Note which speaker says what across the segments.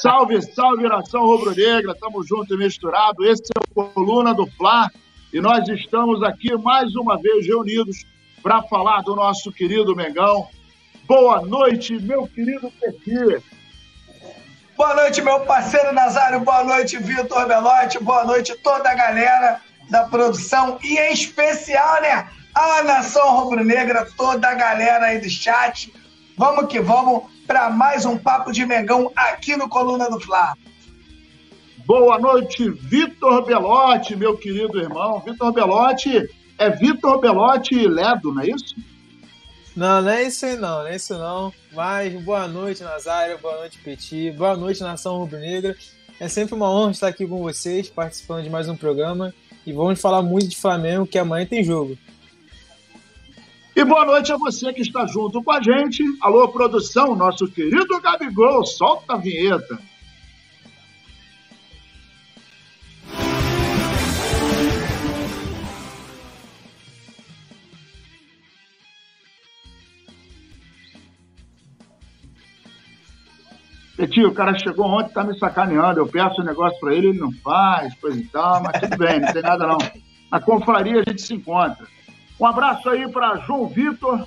Speaker 1: salve, salve, nação rubro-negra, tamo junto e misturado. Esse é o Coluna do Fla e nós estamos aqui mais uma vez reunidos para falar do nosso querido Mengão. Boa noite, meu querido Petit.
Speaker 2: Boa noite, meu parceiro Nazário. Boa noite, Vitor Belotti. Boa noite, toda a galera da produção e, em especial, né, a nação rubro-negra, toda a galera aí do chat. Vamos que vamos para mais um Papo de Mengão aqui no Coluna do Fla.
Speaker 1: Boa noite, Vitor Belotti, meu querido irmão. Vitor Belotti é Vitor Belotti Ledo, não é isso?
Speaker 3: Não, não é isso aí não, não é isso não. Mas boa noite, Nazário, boa noite, Petit, boa noite, Nação Rubro-Negra. É sempre uma honra estar aqui com vocês, participando de mais um programa. E vamos falar muito de Flamengo, que amanhã tem jogo.
Speaker 1: E boa noite a você que está junto com a gente. Alô, produção, nosso querido Gabigol, solta a vinheta. Tio, o cara chegou ontem, tá me sacaneando. Eu peço um negócio para ele, ele não faz, coisa e tal, mas tudo bem, não tem nada não. Na confraria a gente se encontra. Um abraço aí para João Vitor,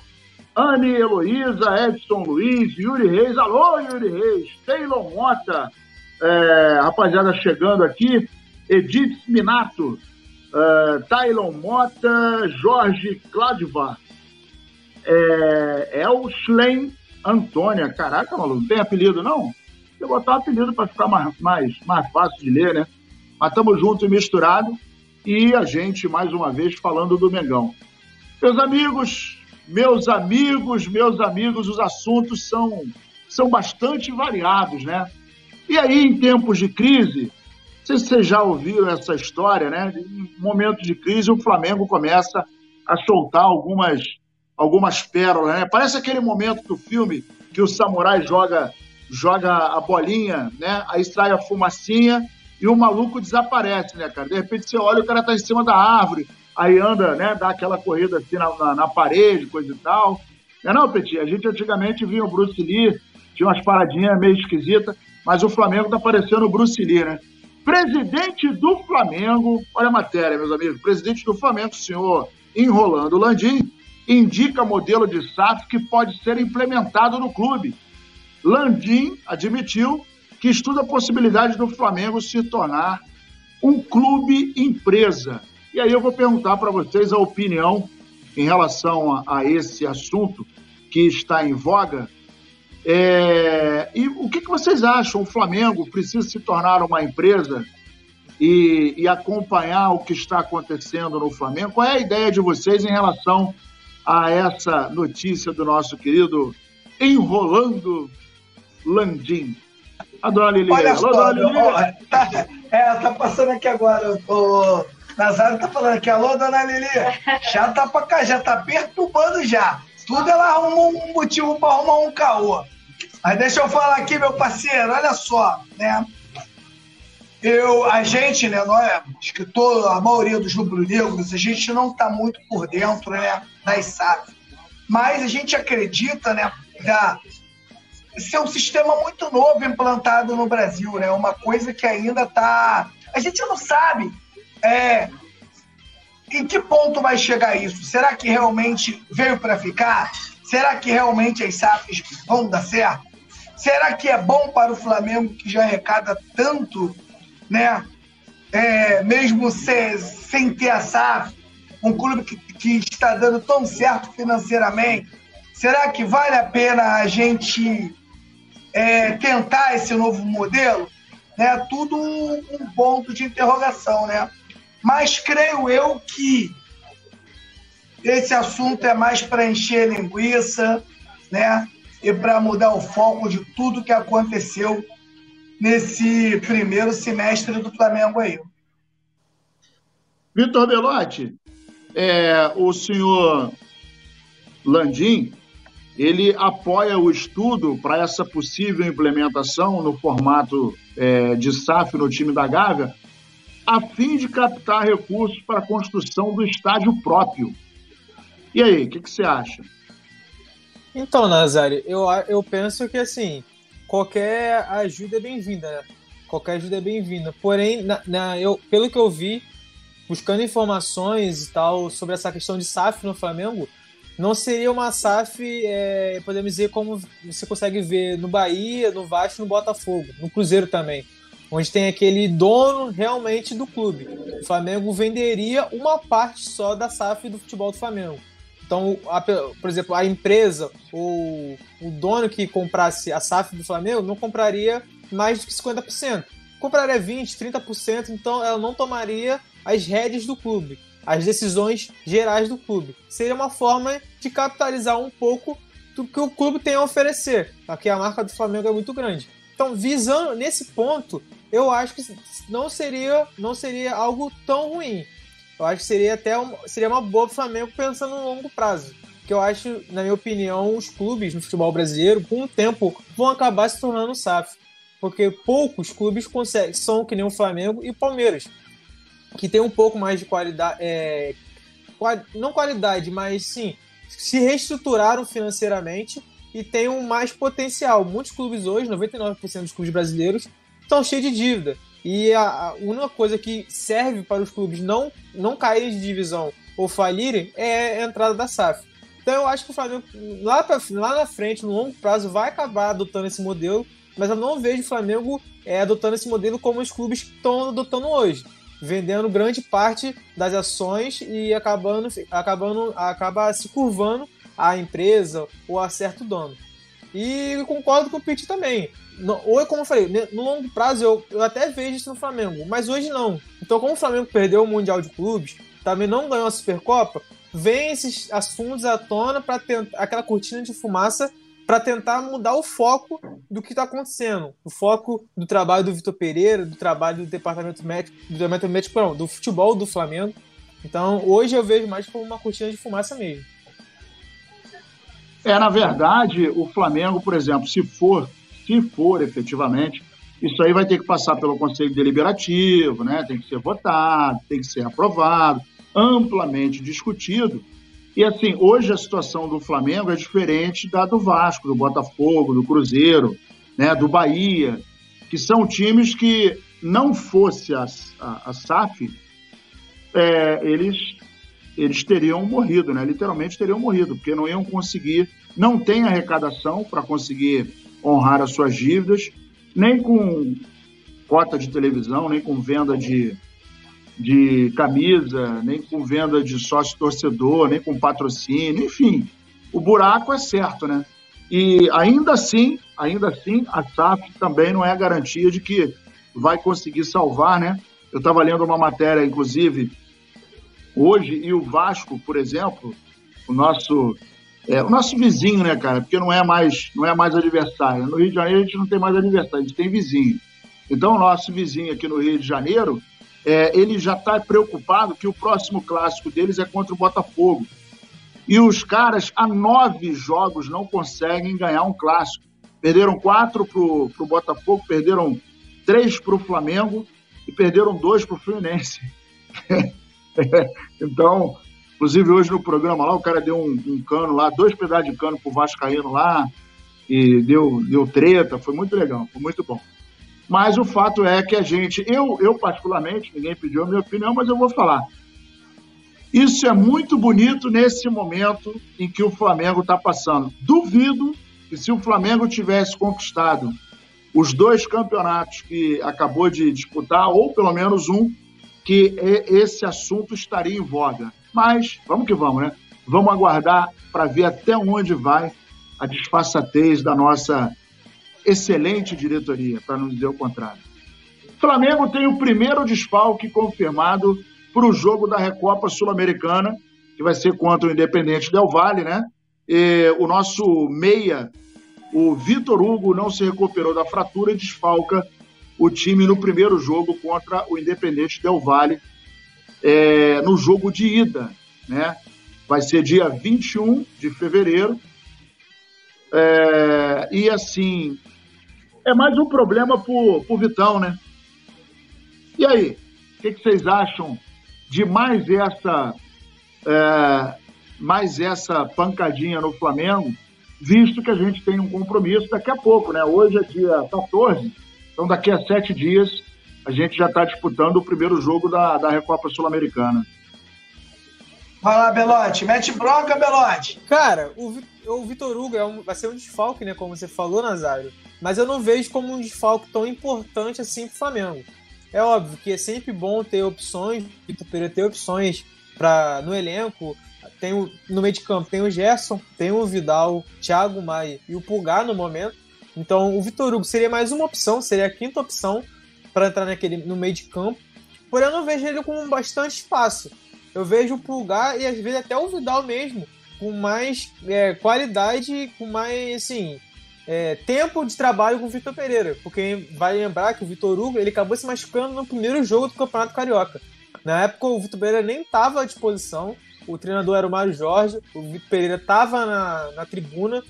Speaker 1: Anne Heloísa, Edson Luiz, Yuri Reis. Alô, Yuri Reis. Taylor Mota, é, rapaziada chegando aqui. Edith Minato, é, Taylor Mota, Jorge Cladvar. É, El Schlein Antônia. Caraca, maluco, não tem apelido não? Eu botar um apelido para ficar mais, mais, mais fácil de ler, né? Mas estamos juntos e misturados. E a gente, mais uma vez, falando do Mengão. Meus amigos, meus amigos, meus amigos, os assuntos são, são bastante variados, né? E aí, em tempos de crise, se vocês já ouviram essa história, né? Em momentos de crise, o Flamengo começa a soltar algumas, algumas pérolas, né? Parece aquele momento do filme que o samurai joga, joga a bolinha, né? Aí sai a fumacinha e o maluco desaparece, né, cara? De repente você olha, o cara tá em cima da árvore, aí anda, né, dá aquela corrida assim na, na, na parede, coisa e tal. Não é não, Petit? A gente antigamente via o Bruce Lee, tinha umas paradinhas meio esquisitas, mas o Flamengo tá parecendo o Bruce Lee, né? Presidente do Flamengo, olha a matéria, meus amigos, presidente do Flamengo, senhor Enrolando Landim, indica modelo de SAF que pode ser implementado no clube. Landim admitiu que estuda a possibilidade do Flamengo se tornar um clube empresa. E aí eu vou perguntar para vocês a opinião em relação a, a, esse assunto que está em voga. É, e o que, que, vocês acham? O Flamengo precisa se tornar uma empresa e, e, acompanhar o que está acontecendo no Flamengo? Qual é a ideia de vocês em relação a essa notícia do nosso querido Enrolando Landim? A dona Lili.
Speaker 2: Olha só, dona Lili. Tá, é, tá passando aqui agora. O Nazário tá falando aqui. Alô, dona Lili. Já tá pra cá, já tá perturbando já. Tudo ela arrumou um motivo para arrumar um caô. Mas deixa eu falar aqui, meu parceiro, olha só, né? Eu, a gente, né, nós, acho que toda, a maioria dos rubro-negros, a gente não está muito por dentro, né, das SAF. Mas a gente acredita, né, da, ser um sistema muito novo implantado no Brasil, né? Uma coisa que ainda está. A gente não sabe é, em que ponto vai chegar isso. Será que realmente veio para ficar? Será que realmente as SAFs vão dar certo? Será que é bom para o Flamengo que já arrecada tanto, né? É, mesmo se, sem ter a SAF, um clube que, que está dando tão certo financeiramente, será que vale a pena a gente é, tentar esse novo modelo, né? Tudo um ponto de interrogação, né? Mas creio eu que esse assunto é mais para encher linguiça, né? E para mudar o foco de tudo que aconteceu nesse primeiro semestre do Flamengo aí.
Speaker 1: Vitor Belotti, é, o senhor Landim ele apoia o estudo para essa possível implementação no formato é, de SAF no time da Gávea, a fim de captar recursos para a construção do estádio próprio. E aí, o que, que, você acha?
Speaker 3: Então, Nazário, eu, eu penso que assim, qualquer ajuda é bem-vinda, né? Qualquer ajuda é bem-vinda. Porém, na, na, eu, pelo que eu vi, buscando informações e tal sobre essa questão de SAF no Flamengo, não seria uma SAF, é, podemos dizer, como você consegue ver no Bahia, no Vasco no Botafogo, no Cruzeiro também, onde tem aquele dono realmente do clube. O Flamengo venderia uma parte só da SAF do futebol do Flamengo. Então, a, por exemplo, a empresa ou o dono que comprasse a SAF do Flamengo não compraria mais do que 50%. Compraria 20%, 30%, então ela não tomaria as rédeas do clube as decisões gerais do clube. Seria uma forma de capitalizar um pouco do que o clube tem a oferecer, porque a marca do Flamengo é muito grande. Então, visando nesse ponto, eu acho que não seria, não seria algo tão ruim. Eu acho que seria até um, seria uma boa para o Flamengo pensando no longo prazo. Que eu acho, na minha opinião, os clubes no futebol brasileiro, com o tempo, vão acabar se tornando SAF. Porque poucos clubes conseguem, são que nem o Flamengo e o Palmeiras que tem um pouco mais de qualidade, é, não qualidade, mas sim, se reestruturaram financeiramente e têm um mais potencial. Muitos clubes hoje, 99% dos clubes brasileiros, estão cheios de dívida. E a, a única coisa que serve para os clubes não, não caírem de divisão ou falirem é a entrada da SAF. Então eu acho que o Flamengo, lá, pra, lá na frente, no longo prazo, vai acabar adotando esse modelo, mas eu não vejo o Flamengo é, adotando esse modelo como os clubes estão adotando hoje vendendo grande parte das ações e acabando, acabando acaba se curvando a empresa ou a certo dono. E concordo com o Pitt também. Ou, como eu falei, no longo prazo eu, eu até vejo isso no Flamengo, mas hoje não. Então, como o Flamengo perdeu o Mundial de Clubes, também não ganhou a Supercopa, vem esses assuntos à tona para tentar aquela cortina de fumaça para tentar mudar o foco do que está acontecendo. O foco do trabalho do Vitor Pereira, do trabalho do departamento médico, do departamento médico, não, do futebol do Flamengo. Então, hoje eu vejo mais como uma cortina de fumaça mesmo.
Speaker 1: É, na verdade, o Flamengo, por exemplo, se for, se for efetivamente, isso aí vai ter que passar pelo Conselho Deliberativo, né? Tem que ser votado, tem que ser aprovado, amplamente discutido e assim, hoje a situação do Flamengo é diferente da do Vasco, do Botafogo, do Cruzeiro, né, do Bahia, que são times que não fosse a, a, a SAF, é, eles, eles teriam morrido, né? Literalmente teriam morrido, porque não iam conseguir, não tem arrecadação para conseguir honrar as suas dívidas, nem com cota de televisão, nem com venda de, de camisa, nem com venda de sócio torcedor, nem com patrocínio, enfim, o buraco é certo, né? E ainda assim, ainda assim, a SAF também não é garantia de que vai conseguir salvar, né? Eu estava lendo uma matéria, inclusive, hoje, e o Vasco, por exemplo, o nosso é, o nosso vizinho, né, cara? Porque não é mais não é mais adversário. No Rio de Janeiro a gente não tem mais adversário, a gente tem vizinho. Então, o nosso vizinho aqui no Rio de Janeiro é, ele já está preocupado que o próximo clássico deles é contra o Botafogo. E os caras, há nove jogos, não conseguem ganhar um clássico. Perderam quatro para o Botafogo, perderam três para o Flamengo e perderam dois para o Fluminense. então, inclusive hoje no programa lá, o cara deu um, um cano lá, dois pedaços de cano para o Vascaíno lá, e deu, deu treta, foi muito legal, foi muito bom. Mas o fato é que a gente, eu, eu particularmente, ninguém pediu a minha opinião, mas eu vou falar. Isso é muito bonito nesse momento em que o Flamengo está passando. Duvido que se o Flamengo tivesse conquistado os dois campeonatos que acabou de disputar, ou pelo menos um, que esse assunto estaria em voga. Mas vamos que vamos, né? Vamos aguardar para ver até onde vai a disfarçatez da nossa excelente diretoria, para não dizer o contrário. Flamengo tem o primeiro desfalque confirmado para o jogo da Recopa Sul-Americana, que vai ser contra o Independente Del Valle, né? E o nosso meia, o Vitor Hugo, não se recuperou da fratura e desfalca o time no primeiro jogo contra o Independente Del Valle, é, no jogo de ida, né? Vai ser dia 21 de fevereiro. É, e assim, é mais um problema pro, pro Vitão, né? E aí, o que, que, vocês acham de mais essa, é, mais essa pancadinha no Flamengo visto que a gente tem um compromisso daqui a pouco, né? Hoje é dia 14, então daqui a sete dias a gente já está disputando o primeiro jogo da, da Recopa Sul-Americana.
Speaker 2: Vai lá, Belote. Mete bronca, Belote.
Speaker 3: Cara, o, o Vitor Hugo é um, vai ser um desfalque, né? Como você falou, Nazário. Mas eu não vejo como um desfalque tão importante assim pro Flamengo. É óbvio que é sempre bom ter opções, Vitor Pereira ter opções pra, no elenco. Tem o, no meio de campo tem o Gerson, tem o Vidal, Thiago Maia e o Pulgar no momento. Então o Vitor Hugo seria mais uma opção, seria a quinta opção para entrar naquele, no meio de campo. Porém, eu não vejo ele com bastante espaço. Eu vejo o Pulgar e às vezes até o Vidal mesmo com mais é, qualidade, com mais assim, é, tempo de trabalho com o Vitor Pereira. Porque vai lembrar que o Vitor Hugo ele acabou se machucando no primeiro jogo do Campeonato Carioca. Na época o Vitor Pereira nem estava à disposição. O treinador era o Mário Jorge. O Vitor Pereira estava na, na tribuna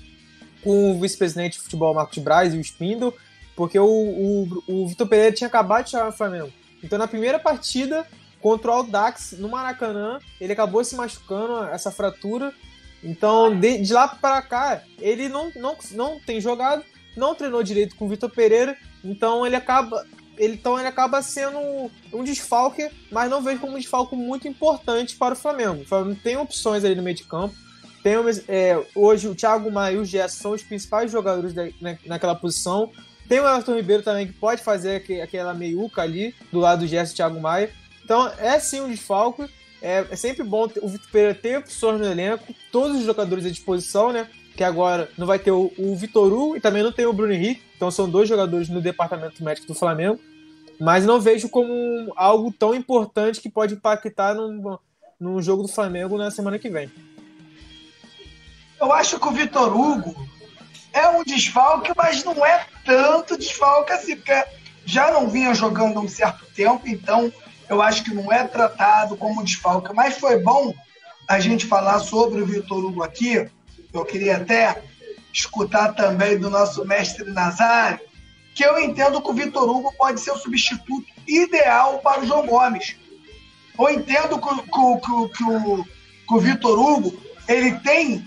Speaker 3: com o vice-presidente de futebol Marcos Braz e o Spindle, porque o, o, o Vitor Pereira tinha acabado de chegar no Flamengo. Então na primeira partida contra o Aldax no Maracanã, ele acabou se machucando, essa fratura. Então, de, de lá para cá, ele não, não, não tem jogado, não treinou direito com o Vitor Pereira, então ele acaba. Ele, então ele acaba sendo um desfalque, mas não vejo como um desfalque muito importante para o Flamengo. O Flamengo tem opções ali no meio de campo. Tem, é, hoje o Thiago Maia e o Gerson são os principais jogadores da, na, naquela posição. Tem o Everton Ribeiro também que pode fazer aquela meiuca ali do lado do Gerson e Thiago Maia. Então, é sim um desfalque. É, é sempre bom o Vitor Pereira ter opções no elenco, todos os jogadores à disposição, né? Que agora não vai ter o, o Vitor Hugo e também não tem o Bruno Henrique. Então, são dois jogadores no departamento médico do Flamengo. Mas não vejo como algo tão importante que pode impactar num, num jogo do Flamengo na semana que vem.
Speaker 2: Eu acho que o Vitor Hugo é um desfalque, mas não é tanto desfalque assim, porque já não vinha jogando um certo tempo, então eu acho que não é tratado como desfalque. Mas foi bom a gente falar sobre o Vitor Hugo aqui. Eu queria até escutar também do nosso mestre Nazário, que eu entendo que o Vitor Hugo pode ser o substituto ideal para o João Gomes. Eu entendo que, que, que, que o, o Vitor Hugo ele tem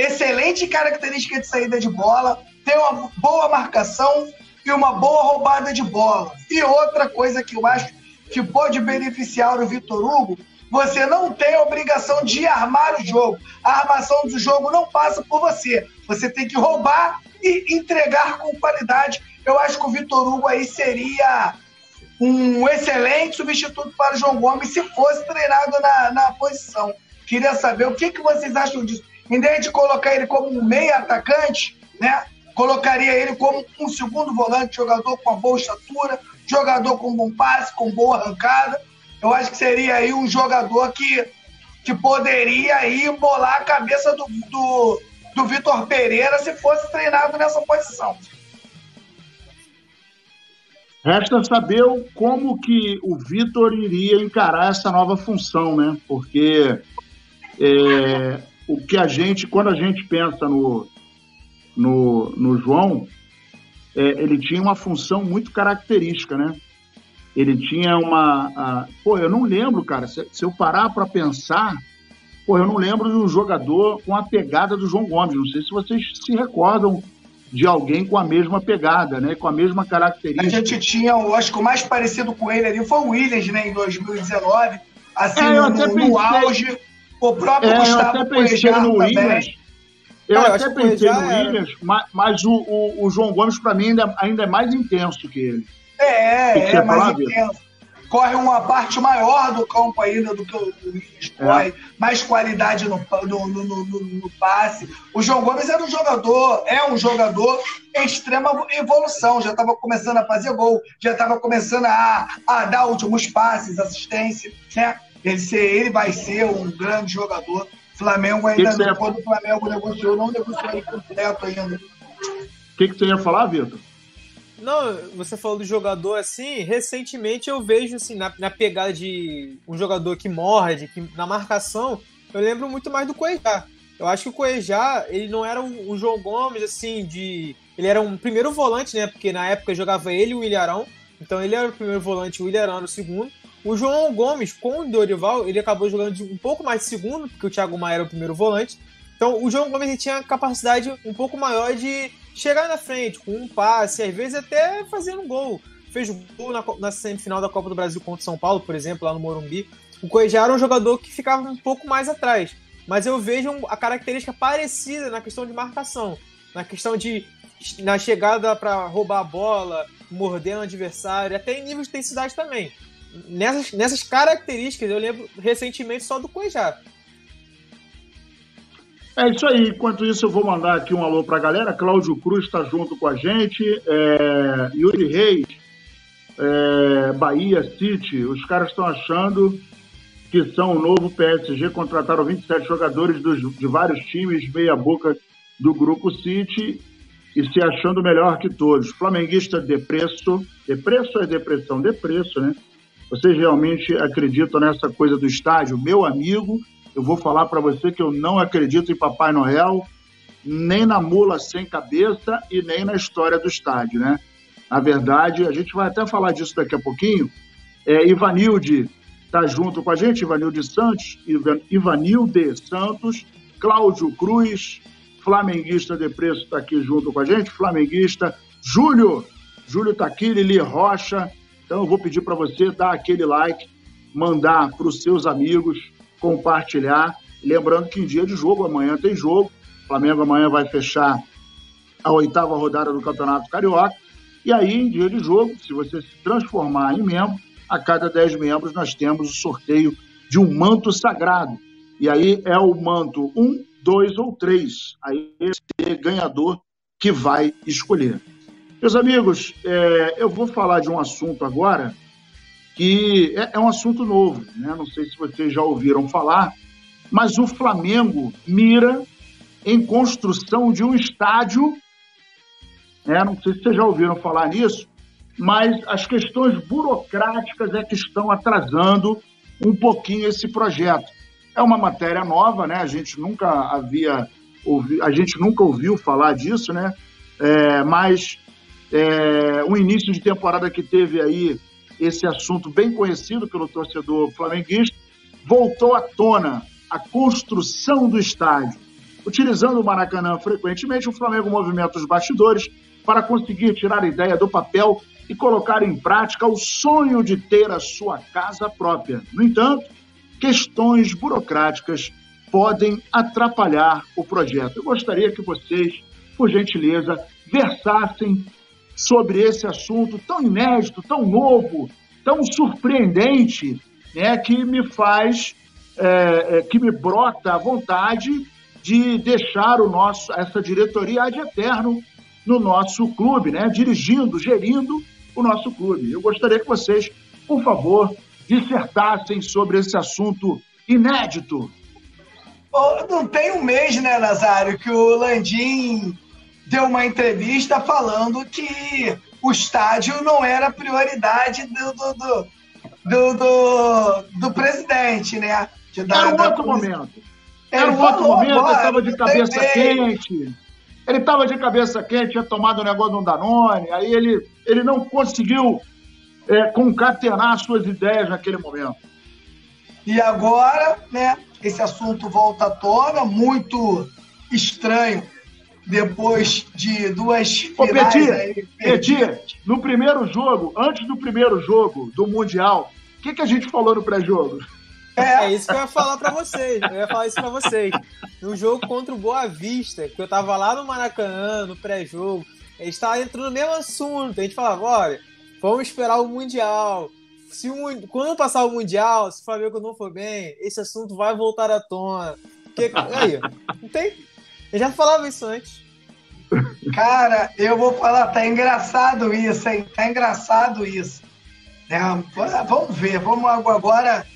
Speaker 2: excelente característica de saída de bola, tem uma boa marcação e uma boa roubada de bola. E outra coisa que eu acho que pode beneficiar o Vitor Hugo, você não tem a obrigação de armar o jogo. A armação do jogo não passa por você. Você tem que roubar e entregar com qualidade. Eu acho que o Vitor Hugo aí seria um excelente substituto para o João Gomes se fosse treinado na, na posição. Queria saber o que, que vocês acham disso. Em vez de colocar ele como um meia atacante, né? Colocaria ele como um segundo volante, jogador com uma boa estatura, jogador com bom passe, com boa arrancada. Eu acho que seria aí um jogador que, que poderia aí bolar a cabeça do, do, do Vitor Pereira se fosse treinado nessa posição.
Speaker 1: Resta saber como que o Vitor iria encarar essa nova função, né? Porque é, o que a gente, quando a gente pensa no, no, no João, é, ele tinha uma função muito característica, né? Ele tinha uma. A, pô, eu não lembro, cara, se, se eu parar para pensar, pô, eu não lembro de um jogador com a pegada do João Gomes. Não sei se vocês se recordam de alguém com a mesma pegada, né? Com a mesma característica. A
Speaker 2: gente tinha, eu acho que o mais parecido com ele ali foi o Williams, né? Em 2019. Assim, é, no, pensei... no, auge. O próprio é, Gustavo
Speaker 1: eu até pensei no Williams. Eu Cara, até pensei no Williams, mas, mas o, o, o, João Gomes, para mim, ainda, ainda é mais intenso que ele.
Speaker 2: É, é mais intenso. Corre uma parte maior do campo ainda do que o Williams é. corre, mais qualidade no, no, no, no, no passe. O João Gomes era um jogador, é um jogador em extrema evolução, já estava começando a fazer gol, já estava começando a, a dar últimos passes, assistência, né? Ele, vai ser um grande jogador Flamengo ainda que não, quando o Flamengo negociou, não negociou ele completo ainda. O
Speaker 1: que, que você ia falar, Vitor?
Speaker 3: Não, você falou do jogador assim, recentemente eu vejo assim, na, na pegada de um jogador que morde, que na marcação, eu lembro muito mais do Cuejá. Eu acho que o Cuejá, ele não era um, um João Gomes, assim, de. Ele era um primeiro volante, né? Porque na época jogava ele e o Ilharão. Então ele era o primeiro volante, o Ilharão era o segundo. O João Gomes, com o Dorival, ele acabou jogando de um pouco mais de segundo, porque o Thiago Maia era o primeiro volante. Então o João Gomes tinha capacidade um pouco maior de chegar na frente com um passe, às vezes até fazendo um gol. Fez gol na, na semifinal da Copa do Brasil contra o São Paulo, por exemplo, lá no Morumbi. O Cuejá era um jogador que ficava um pouco mais atrás. Mas eu vejo a característica parecida na questão de marcação. Na questão de na chegada para roubar a bola, morder o adversário, até em nível de intensidade também. Nessas, nessas características, eu lembro recentemente só do Cuejá.
Speaker 1: É isso aí. Enquanto isso, eu vou mandar aqui um alô para a galera. Cláudio Cruz está junto com a gente. É, Yuri Reis, é, Bahia City. Os caras estão achando que são o novo PSG. Contrataram 27 jogadores dos, de vários times, meia-boca do Grupo City e se achando melhor que todos. Flamenguista depresso. Depresso é depressão? Depresso, né? Vocês realmente acreditam nessa coisa do estádio? Meu amigo, eu vou falar para você que eu não acredito em Papai Noel, nem na mula sem cabeça e nem na história do estádio, né? Na verdade, a gente vai até falar disso daqui a pouquinho. É, Ivanilde está junto com a gente, Ivanilde Santos, Ivanilde Santos, Cláudio Cruz, flamenguista de preço está aqui junto com a gente, flamenguista, Júlio, Júlio aqui, Lili Rocha, então eu vou pedir para você dar aquele like, mandar para os seus amigos, compartilhar, lembrando que em dia de jogo, amanhã tem jogo, o Flamengo amanhã vai fechar a oitava rodada do Campeonato Carioca, e aí, em dia de jogo, se você se transformar em membro, a cada 10 membros nós temos o sorteio de um manto sagrado. E aí é o manto 1, dois ou três. Aí esse é ganhador que vai escolher. Meus amigos, é, eu vou falar de um assunto agora que é, é, um assunto novo, né? não sei se vocês já ouviram falar, mas o Flamengo mira em construção de um estádio, né? não sei se vocês já ouviram falar nisso, mas as questões burocráticas é que estão atrasando um pouquinho esse projeto. É uma matéria nova, né? A gente nunca havia ouvi, a gente nunca ouviu falar disso, né? É, mas é, um início de temporada que teve aí esse assunto bem conhecido pelo torcedor flamenguista voltou à tona a construção do estádio. Utilizando o Maracanã frequentemente, o Flamengo movimenta os bastidores para conseguir tirar a ideia do papel e colocar em prática o sonho de ter a sua casa própria. No entanto, questões burocráticas podem atrapalhar o projeto. Eu gostaria que vocês, por gentileza, versassem sobre esse assunto tão inédito, tão novo, tão surpreendente, né, que me faz, é, é, que me brota a vontade de deixar o nosso, essa diretoria ad eterno no nosso clube, né, dirigindo, gerindo o nosso clube. Eu gostaria que vocês, por favor, dissertassem sobre esse assunto inédito.
Speaker 2: Não tem um mês, né, Nazário, que o Landim deu uma entrevista falando que o estádio não era prioridade do, do, do, do, do, do presidente, né?
Speaker 1: De, da, era um outro momento. Era um outro momento, ele estava de cabeça quente. Ele estava de cabeça quente, tinha tomado o um negócio do Danone, aí ele, ele não conseguiu é, concatenar suas ideias naquele momento.
Speaker 2: E agora, né, esse assunto volta à tona, muito estranho, depois de duas
Speaker 1: Ô, Petit, Petit, no primeiro jogo, antes do primeiro jogo do Mundial, o que, que a gente falou no pré-jogo?
Speaker 3: É. é. isso que eu ia falar para vocês. Eu ia falar isso para vocês. No jogo contra o Boa Vista, que eu tava lá no Maracanã, no pré-jogo, a gente tava entrando no mesmo assunto. A gente falava, olha, Vamos esperar o Mundial. Se o, quando passar o Mundial, se o Flamengo não for bem, esse assunto vai voltar à tona. Porque, aí, não tem. Eu já falava isso antes.
Speaker 2: Cara, eu vou falar, tá engraçado isso, hein? Tá engraçado isso. É, vamos ver, vamos agora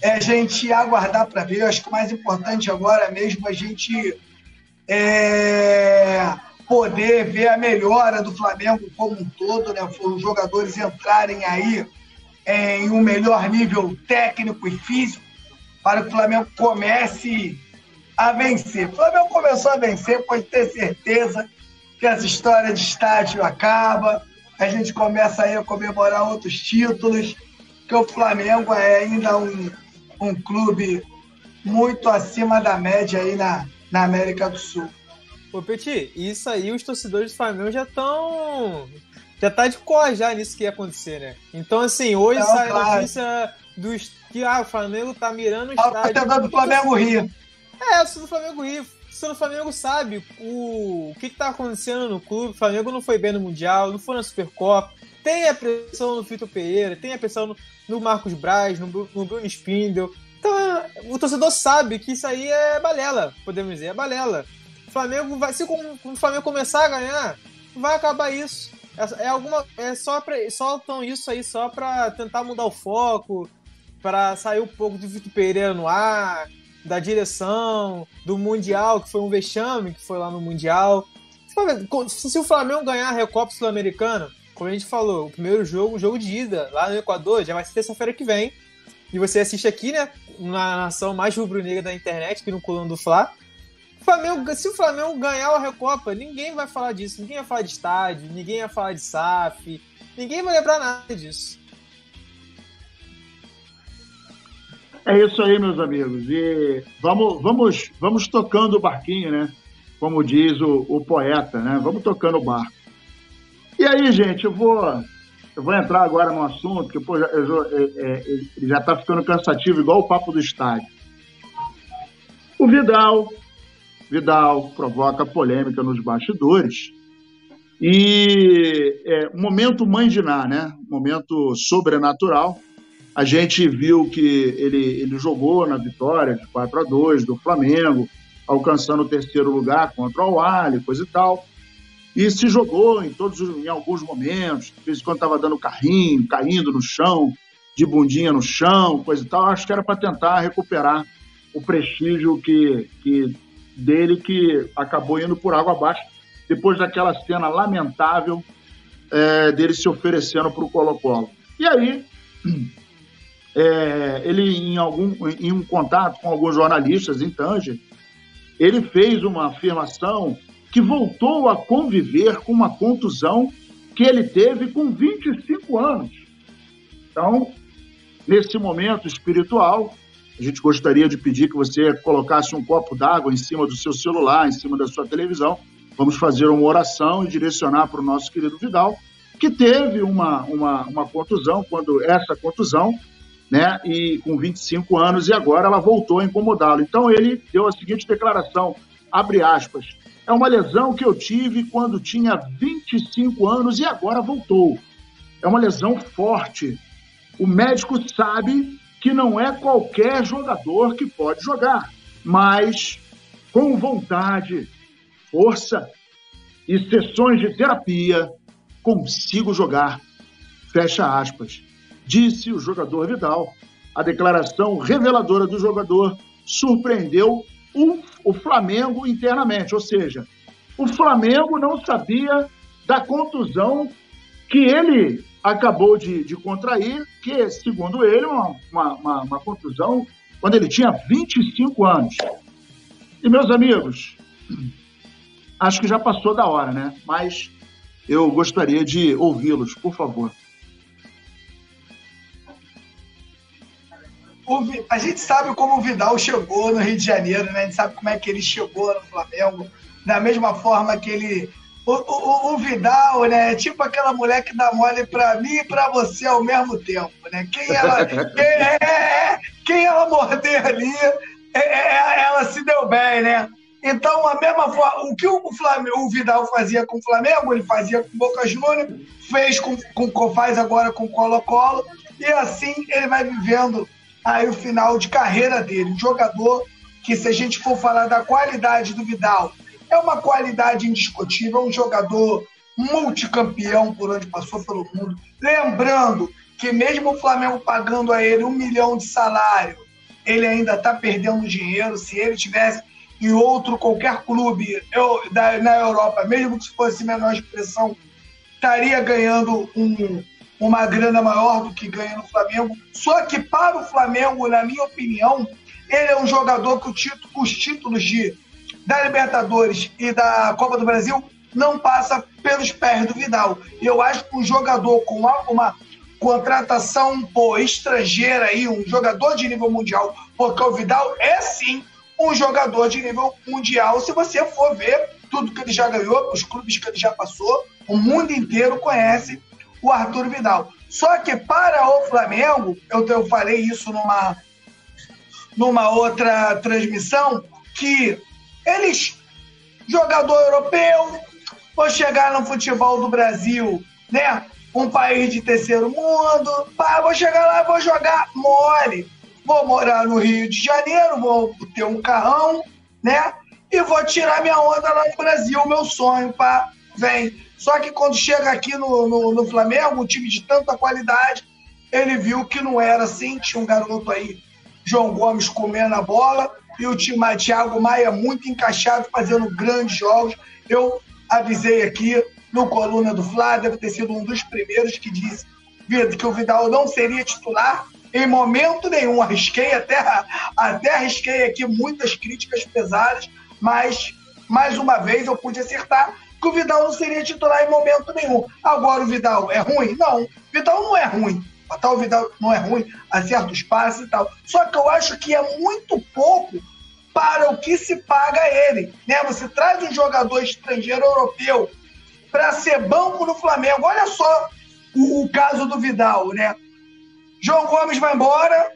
Speaker 2: é a gente aguardar para ver. Eu acho que o mais importante agora é mesmo a gente é, poder ver a melhora do Flamengo como um todo, né? Os jogadores entrarem aí é, em um melhor nível técnico e físico para que o Flamengo comece a vencer. O Flamengo começou a vencer, pode ter certeza que essa história de estádio acaba, a gente começa aí a comemorar outros títulos, que o Flamengo é ainda um, um clube muito acima da média aí na, na América do Sul.
Speaker 3: Ô, Petit, isso aí os torcedores do Flamengo já estão. Já tá de cor já nisso que ia acontecer, né? Então, assim, hoje sai claro. a notícia dos que ah, o Flamengo tá mirando o estádio.
Speaker 2: Tá do Flamengo Rio.
Speaker 3: É, o do Flamengo Rio. O Flamengo sabe o, o que, que tá acontecendo no clube. O Flamengo não foi bem no Mundial, não foi na Supercopa. Tem a pressão no Fito Pereira, tem a pressão no, no Marcos Braz, no, no Bruno Spindel. Então, o torcedor sabe que isso aí é balela, podemos dizer, é balela. O Flamengo vai, se o Flamengo começar a ganhar, vai acabar isso. É, é alguma, é só pra, soltam isso aí só para tentar mudar o foco, para sair um pouco do Vitor Pereira no ar, da direção, do Mundial, que foi um vexame que foi lá no Mundial. Se o Flamengo ganhar a Recopa Sul-Americana, como a gente falou, o primeiro jogo, o jogo de ida lá no Equador, já vai ser terça-feira que vem. E você assiste aqui, né, na nação mais rubro-negra da internet, aqui no Coluna do Fla. Flamengo, se o Flamengo ganhar a Recopa, ninguém vai falar disso. Ninguém vai falar de estádio, ninguém vai falar de SAF, ninguém vai lembrar nada disso.
Speaker 1: É isso aí, meus amigos. E vamos, vamos, vamos tocando o barquinho, né? Como diz o, o poeta, né? Vamos tocando o barco. E aí, gente, eu vou, eu vou entrar agora no assunto que pô, eu, eu, é, é, já está ficando cansativo, igual o papo do estádio. O Vidal, Vidal provoca polêmica nos bastidores. E é, momento Ná, né? Momento sobrenatural a gente viu que ele, ele jogou na vitória de 4 a 2 do Flamengo, alcançando o terceiro lugar contra o Ali, coisa e tal. E se jogou em todos em alguns momentos, de vez em quando estava dando carrinho, caindo no chão, de bundinha no chão, coisa e tal. Acho que era para tentar recuperar o prestígio que, que dele que acabou indo por água abaixo depois daquela cena lamentável é, dele se oferecendo para o Colo-Colo. E aí é, ele em algum em um contato com alguns jornalistas em Tanger, ele fez uma afirmação que voltou a conviver com uma contusão que ele teve com 25 anos. Então, nesse momento espiritual, a gente gostaria de pedir que você colocasse um copo d'água em cima do seu celular, em cima da sua televisão. Vamos fazer uma oração e direcionar para o nosso querido Vidal, que teve uma, uma, uma contusão, quando essa contusão né? E com 25 anos e agora ela voltou a incomodá-lo. Então ele deu a seguinte declaração, abre aspas: "É uma lesão que eu tive quando tinha 25 anos e agora voltou. É uma lesão forte. O médico sabe que não é qualquer jogador que pode jogar, mas com vontade, força e sessões de terapia consigo jogar." Fecha aspas disse o jogador Vidal. A declaração reveladora do jogador surpreendeu o, o Flamengo internamente, ou seja, o Flamengo não sabia da contusão que ele acabou de, de contrair, que, segundo ele, uma, uma, uma, contusão quando ele tinha 25 anos. E, meus amigos, acho que já passou da hora, né? Mas eu gostaria de ouvi-los, por favor.
Speaker 2: O, a gente sabe como o Vidal chegou no Rio de Janeiro, né? A gente sabe como é que ele chegou no Flamengo. Da mesma forma que ele. O, o, o Vidal, né? É tipo aquela mulher que dá mole pra mim e pra você ao mesmo tempo, né? Quem ela, quem, é, é, quem ela morder ali, é, é, ela se deu bem, né? Então, a mesma forma, o que o, Flamengo, o Vidal fazia com o Flamengo, ele fazia com o Boca Juniors, fez com, com, faz agora com o Colo-Colo, e assim ele vai vivendo aí o final de carreira dele. Um jogador que, se a gente for falar da qualidade do Vidal, é uma qualidade indiscutível, um jogador multicampeão por onde passou pelo mundo. Lembrando que mesmo o Flamengo pagando a ele um milhão de salário, ele ainda está perdendo dinheiro. Se ele tivesse em outro qualquer clube eu, da, na Europa, mesmo que fosse menor expressão, estaria ganhando um, uma grana maior do que ganha no Flamengo. Só que para o Flamengo, na minha opinião, ele é um jogador que título, os títulos de, da Libertadores e da Copa do Brasil não passa pelos pés do Vidal. Eu acho que um jogador com uma contratação pô, estrangeira aí, um jogador de nível mundial, porque o Vidal é sim um jogador de nível mundial, se você for ver tudo que ele já ganhou, os clubes que ele já passou, o mundo inteiro conhece o Arthur Vidal. Só que para o Flamengo, eu, eu falei isso numa, numa outra transmissão, que eles, jogador europeu, vou chegar no futebol do Brasil, né? Um país de terceiro mundo, pá, vou chegar lá vou jogar mole. Vou morar no Rio de Janeiro, vou ter um carrão, né? E vou tirar minha onda lá no Brasil, meu sonho, pá, vem. Só que quando chega aqui no, no, no Flamengo, um time de tanta qualidade, ele viu que não era assim, tinha um garoto aí, João Gomes comendo a bola, e o time Thiago Maia muito encaixado, fazendo grandes jogos. Eu avisei aqui no coluna do Flá, deve ter sido um dos primeiros que disse que o Vidal não seria titular em momento nenhum. Arrisquei até, até arrisquei aqui muitas críticas pesadas, mas mais uma vez eu pude acertar que o Vidal não seria titular em momento nenhum. Agora o Vidal é ruim? Não, o Vidal não é ruim. O Vidal não é ruim, acerta os passes e tal. Só que eu acho que é muito pouco para o que se paga ele. Né? Você traz um jogador estrangeiro europeu para ser banco no Flamengo. Olha só o, o, caso do Vidal, né? João Gomes vai embora,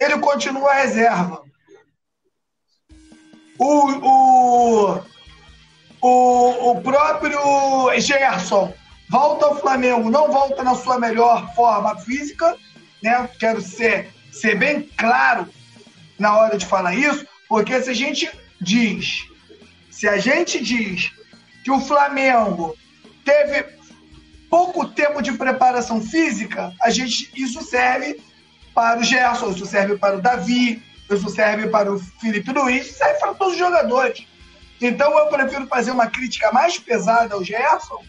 Speaker 2: ele continua reserva. O, o, o, o próprio Gerson volta ao Flamengo, não volta na sua melhor forma física, né? Quero ser, ser bem claro na hora de falar isso. Porque se a gente diz, se a gente diz que o Flamengo teve pouco tempo de preparação física, a gente isso serve para o Gerson, isso serve para o Davi, isso serve para o Felipe Luiz, isso serve para todos os jogadores. Então eu prefiro fazer uma crítica mais pesada ao Gerson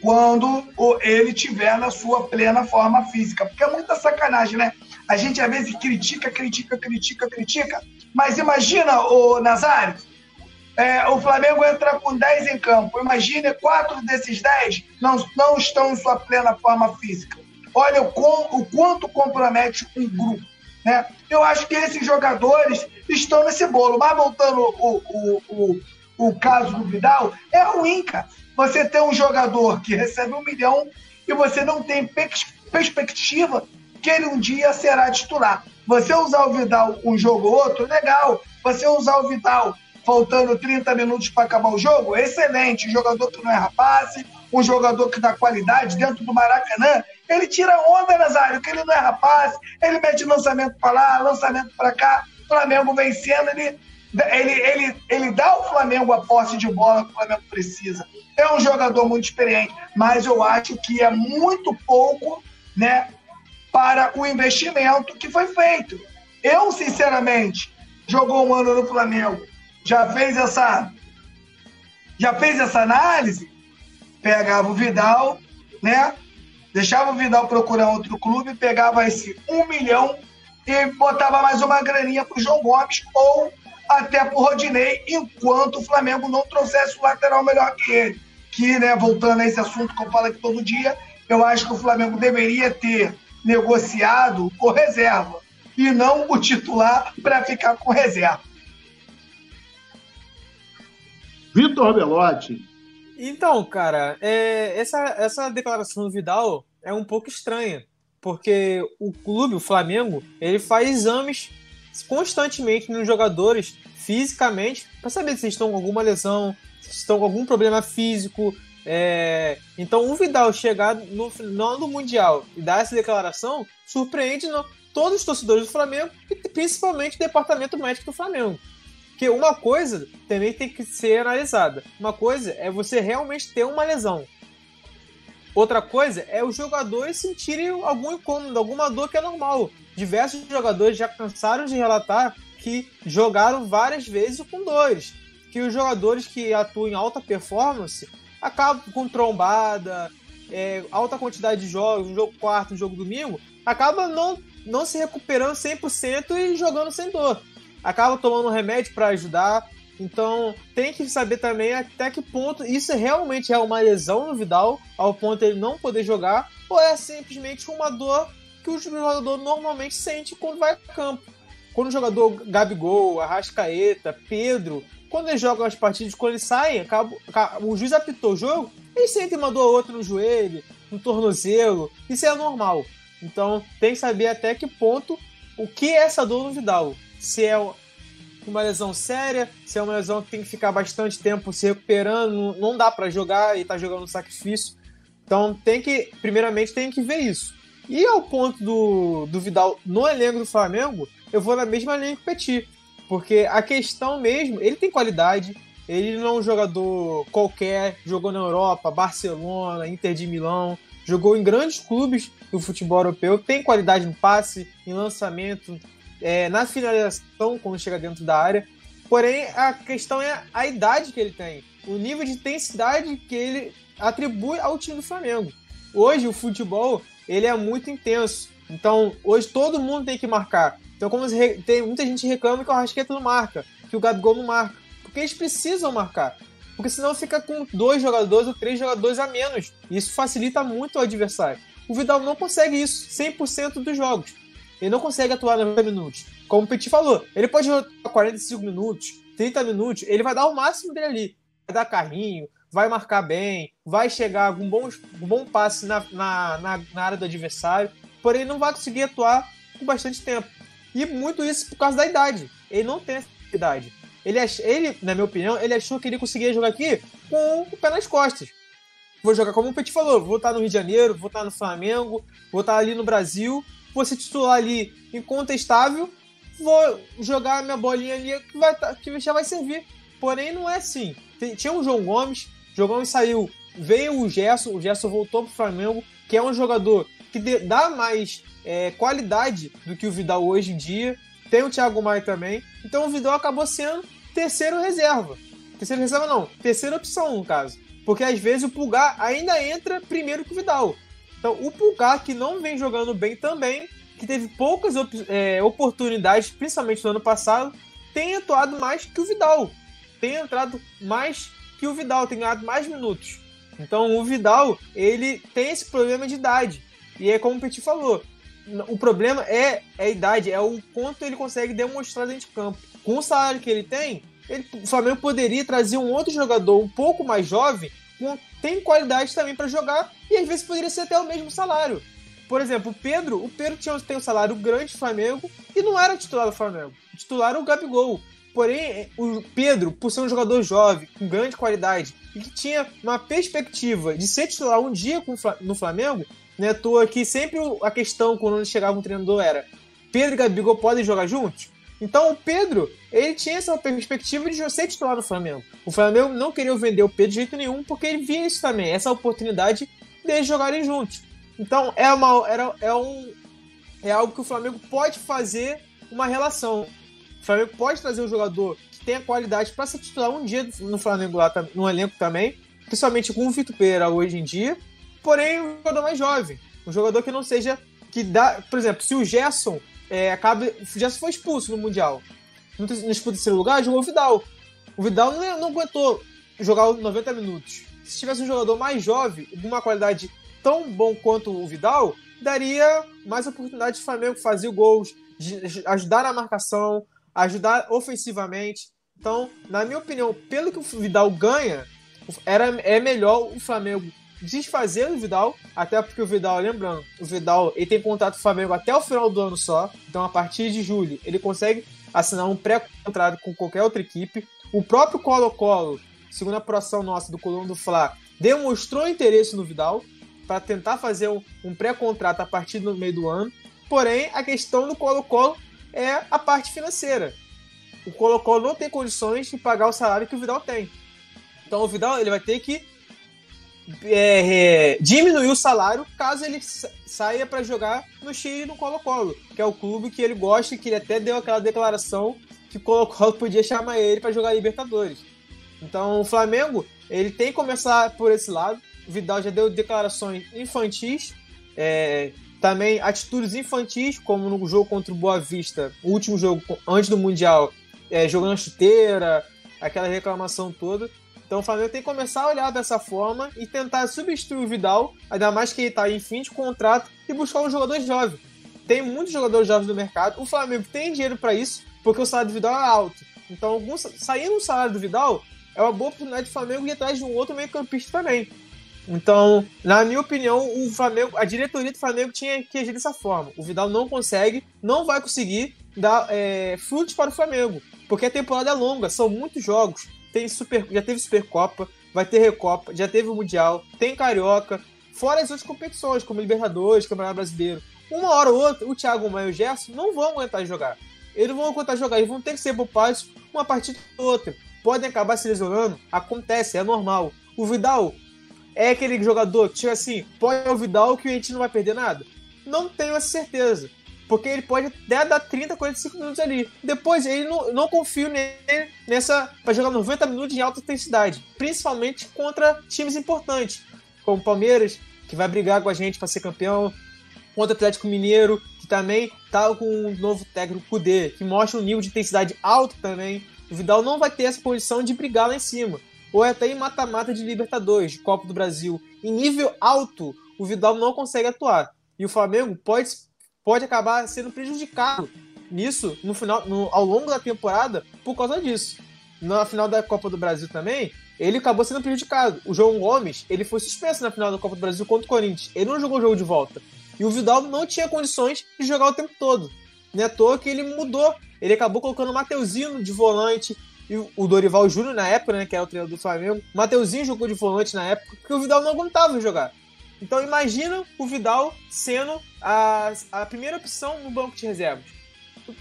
Speaker 2: quando ele tiver na sua plena forma física, porque é muita sacanagem, né? A gente às vezes critica, critica, critica, critica, mas imagina, o Nazário, é, o Flamengo entra com 10 em campo. Imagine quatro desses 10 não, não estão em sua plena forma física. Olha o, com, o quanto compromete um grupo. Né? Eu acho que esses jogadores estão nesse bolo. Mas voltando o, o, o, o caso do Vidal, é ruim, cara. Você tem um jogador que recebe um milhão e você não tem perspectiva que ele um dia será titular. Você usar o Vidal um jogo ou outro, legal. Você usar o Vidal faltando 30 minutos para acabar o jogo, excelente. Um jogador que não é rapaz, um jogador que dá qualidade dentro do Maracanã, ele tira onda, Nazário, que ele não é rapaz, ele mete lançamento para lá, lançamento para cá, Flamengo vencendo, ele, ele, ele, ele dá ao Flamengo a posse de bola que o Flamengo precisa. É um jogador muito experiente, mas eu acho que é muito pouco, né, para o investimento que foi feito. Eu, sinceramente, jogou um ano no Flamengo, já fez essa já fez essa análise, pegava o Vidal, né? Deixava o Vidal procurar outro clube, pegava esse um milhão e botava mais uma graninha para o João Gomes ou até para o Rodinei, enquanto o Flamengo não trouxesse o lateral melhor que ele. Que, né, voltando a esse assunto que eu falo aqui todo dia, eu acho que o Flamengo deveria ter negociado o reserva e não o titular para ficar com reserva.
Speaker 1: Vitor Belotti.
Speaker 3: Então, cara, é, essa, essa declaração do Vidal é um pouco estranha, porque o clube, o Flamengo, ele faz exames constantemente nos jogadores fisicamente para saber se estão com alguma lesão, se estão com algum problema físico, é, então, o Vidal chegar no final do Mundial e dar essa declaração surpreende no, todos os torcedores do Flamengo e principalmente o departamento médico do Flamengo. Porque uma coisa também tem que ser analisada. Uma coisa é você realmente ter uma lesão. Outra coisa é os jogadores sentirem algum incômodo, alguma dor que é normal. Diversos jogadores já cansaram de relatar que jogaram várias vezes com dores. Que os jogadores que atuam em alta performance acaba com trombada, é, alta quantidade de jogos, jogo quarto, jogo domingo, acaba não, não se recuperando 100% e jogando sem dor. Acaba tomando um remédio para ajudar. Então tem que saber também até que ponto isso realmente é uma lesão no Vidal, ao ponto de ele não poder jogar, ou é simplesmente uma dor que o jogador normalmente sente quando vai a campo. quando o jogador Gabigol, Arrascaeta, Pedro, quando eles jogam as partidas, quando eles saem, o juiz apitou o jogo, eles sentem uma dor ou outra no joelho, no tornozelo. Isso é normal. Então tem que saber até que ponto o que é essa dor no Vidal. Se é uma lesão séria, se é uma lesão que tem que ficar bastante tempo se recuperando, não dá para jogar e tá jogando no sacrifício. Então tem que, primeiramente, tem que ver isso. E ao ponto do, do Vidal no elenco do Flamengo, eu vou na mesma linha que o Petit. Porque a questão mesmo, ele tem qualidade, ele não é um jogador qualquer, jogou na Europa, Barcelona, Inter de Milão, jogou em grandes clubes do futebol europeu, tem qualidade no passe, em lançamento, é, na finalização quando chega dentro da área. Porém, a questão é a idade que ele tem, o nível de intensidade que ele atribui ao time do Flamengo. Hoje o futebol ele é muito intenso, então hoje todo mundo tem que marcar. Então, como tem muita gente reclama que o Arrasqueta não marca, que o Gabigol não marca, porque eles precisam marcar. Porque senão fica com dois jogadores ou três jogadores a menos. Isso facilita muito o adversário. O Vidal não consegue isso 100% dos jogos. Ele não consegue atuar 90 minutos. Como o Petit falou, ele pode jogar 45 minutos, 30 minutos, ele vai dar o máximo dele ali. Vai dar carrinho, vai marcar bem, vai chegar com um bom, um bom passe na, na, na, na área do adversário, porém não vai conseguir atuar com bastante tempo. E muito isso por causa da idade. Ele não tem essa idade. Ele, ele, na minha opinião, ele achou que ele conseguia jogar aqui com o pé nas costas. Vou jogar como o Petit falou, vou estar no Rio de Janeiro, vou estar no Flamengo, vou estar ali no Brasil, vou ser titular ali incontestável, vou jogar minha bolinha ali que, vai, tá, que já vai servir. Porém, não é assim. Tinha o João Gomes, o João Gomes saiu, veio o Gerson, o Gerson voltou pro Flamengo, que é um jogador que dá mais é, qualidade do que o Vidal hoje em dia. Tem o Thiago Maia também. Então o Vidal acabou sendo terceiro reserva. Terceiro reserva não, terceira opção no caso. Porque às vezes o Pulgar ainda entra primeiro que o Vidal. Então o Pulgar, que não vem jogando bem também, que teve poucas é, oportunidades, principalmente no ano passado, tem atuado mais que o Vidal. Tem entrado mais que o Vidal, tem ganhado mais minutos. Então o Vidal, ele tem esse problema de idade. E é como o Petit falou, o problema é, é a idade, é o quanto ele consegue demonstrar dentro de campo. Com o salário que ele tem, ele, o Flamengo poderia trazer um outro jogador um pouco mais jovem, tem qualidade também para jogar, e às vezes poderia ser até o mesmo salário. Por exemplo, o Pedro, o Pedro tinha, tem um salário grande do Flamengo e não era titular do Flamengo. Titular era o Gabigol. Porém, o Pedro, por ser um jogador jovem, com grande qualidade, e que tinha uma perspectiva de ser titular um dia no Flamengo, não é à toa que sempre a questão quando chegava um treinador era Pedro e Gabigol podem jogar juntos? Então o Pedro, ele tinha essa perspectiva de ser titular no Flamengo. O Flamengo não queria vender o Pedro de jeito nenhum, porque ele via isso também, essa oportunidade de jogarem juntos. Então é, uma, era, é, um, é algo que o Flamengo pode fazer uma relação. O Flamengo pode trazer um jogador que tenha qualidade para ser titular um dia no Flamengo lá, no elenco também, principalmente com o Vitor Pereira hoje em dia, porém um jogador mais jovem, um jogador que não seja que dá, por exemplo, se o Gerson é, acaba, o Gerson foi expulso no mundial, no, no terceiro lugar jogou o Vidal. O Vidal não, não aguentou jogar 90 minutos. Se tivesse um jogador mais jovem, de uma qualidade tão bom quanto o Vidal, daria mais oportunidade de Flamengo fazer gols, ajudar na marcação, ajudar ofensivamente. Então, na minha opinião, pelo que o Vidal ganha, era, é melhor o Flamengo desfazer o Vidal, até porque o Vidal, lembrando, o Vidal ele tem contrato com o Flamengo até o final do ano só, então a partir de julho ele consegue assinar um pré-contrato com qualquer outra equipe. O próprio Colo-Colo, segundo a apuração nossa do Colombo do Fla, demonstrou interesse no Vidal para tentar fazer um, um pré-contrato a partir do meio do ano. Porém, a questão do Colo-Colo é a parte financeira. O Colo-Colo não tem condições de pagar o salário que o Vidal tem. Então o Vidal ele vai ter que é, é, diminuir o salário caso ele saia para jogar no Chile no Colo-Colo, que é o clube que ele gosta e que ele até deu aquela declaração que o Colo-Colo podia chamar ele para jogar Libertadores. Então o Flamengo ele tem que começar por esse lado. O Vidal já deu declarações infantis, é, também atitudes infantis, como no jogo contra o Boa Vista, o último jogo antes do Mundial, é, jogando chuteira, aquela reclamação toda. Então o Flamengo tem que começar a olhar dessa forma e tentar substituir o Vidal, ainda mais que ele está em fim de contrato, e buscar um jogador jovem. tem muitos jogadores jovens no mercado. O Flamengo tem dinheiro para isso, porque o salário do Vidal é alto. Então, algum, saindo o salário do Vidal, é uma boa oportunidade do Flamengo ir atrás de um outro meio-campista também. Então, na minha opinião, o Flamengo, a diretoria do Flamengo tinha que agir dessa forma. O Vidal não consegue, não vai conseguir dar é, frutos para o Flamengo, porque a temporada é longa, são muitos jogos. Tem super, já teve Supercopa, vai ter Recopa, já teve o Mundial, tem Carioca, fora as outras competições, como Libertadores, Campeonato Brasileiro. Uma hora ou outra, o Thiago Maia e o Gerson não vão aguentar jogar. Eles vão aguentar jogar, eles vão ter que ser poupados uma partida ou outra. Podem acabar se lesionando, acontece, é normal. O Vidal é aquele jogador que, tipo assim, pode o Vidal que a gente não vai perder nada? Não tenho essa certeza. Porque ele pode até dar 30, 45 minutos ali. Depois, ele não, não confio nele nessa. para jogar 90 minutos em alta intensidade. Principalmente contra times importantes. Como o Palmeiras, que vai brigar com a gente para ser campeão. Contra o Atlético Mineiro, que também tá com um novo técnico Kudê, que mostra um nível de intensidade alto também. O Vidal não vai ter essa posição de brigar lá em cima. Ou até em mata-mata de Libertadores, de Copa do Brasil. Em nível alto, o Vidal não consegue atuar. E o Flamengo pode pode acabar sendo prejudicado nisso no final, no, ao longo da temporada por causa disso. Na final da Copa do Brasil também, ele acabou sendo prejudicado. O João Gomes, ele foi suspenso na final da Copa do Brasil contra o Corinthians. Ele não jogou o jogo de volta. E o Vidal não tinha condições de jogar o tempo todo. Não é à toa que ele mudou. Ele acabou colocando o Mateuzinho de volante e o Dorival Júnior na época, né, que era o treinador do Flamengo. Mateuzinho jogou de volante na época, porque o Vidal não aguentava jogar. Então imagina o Vidal sendo a, a primeira opção no banco de reservas.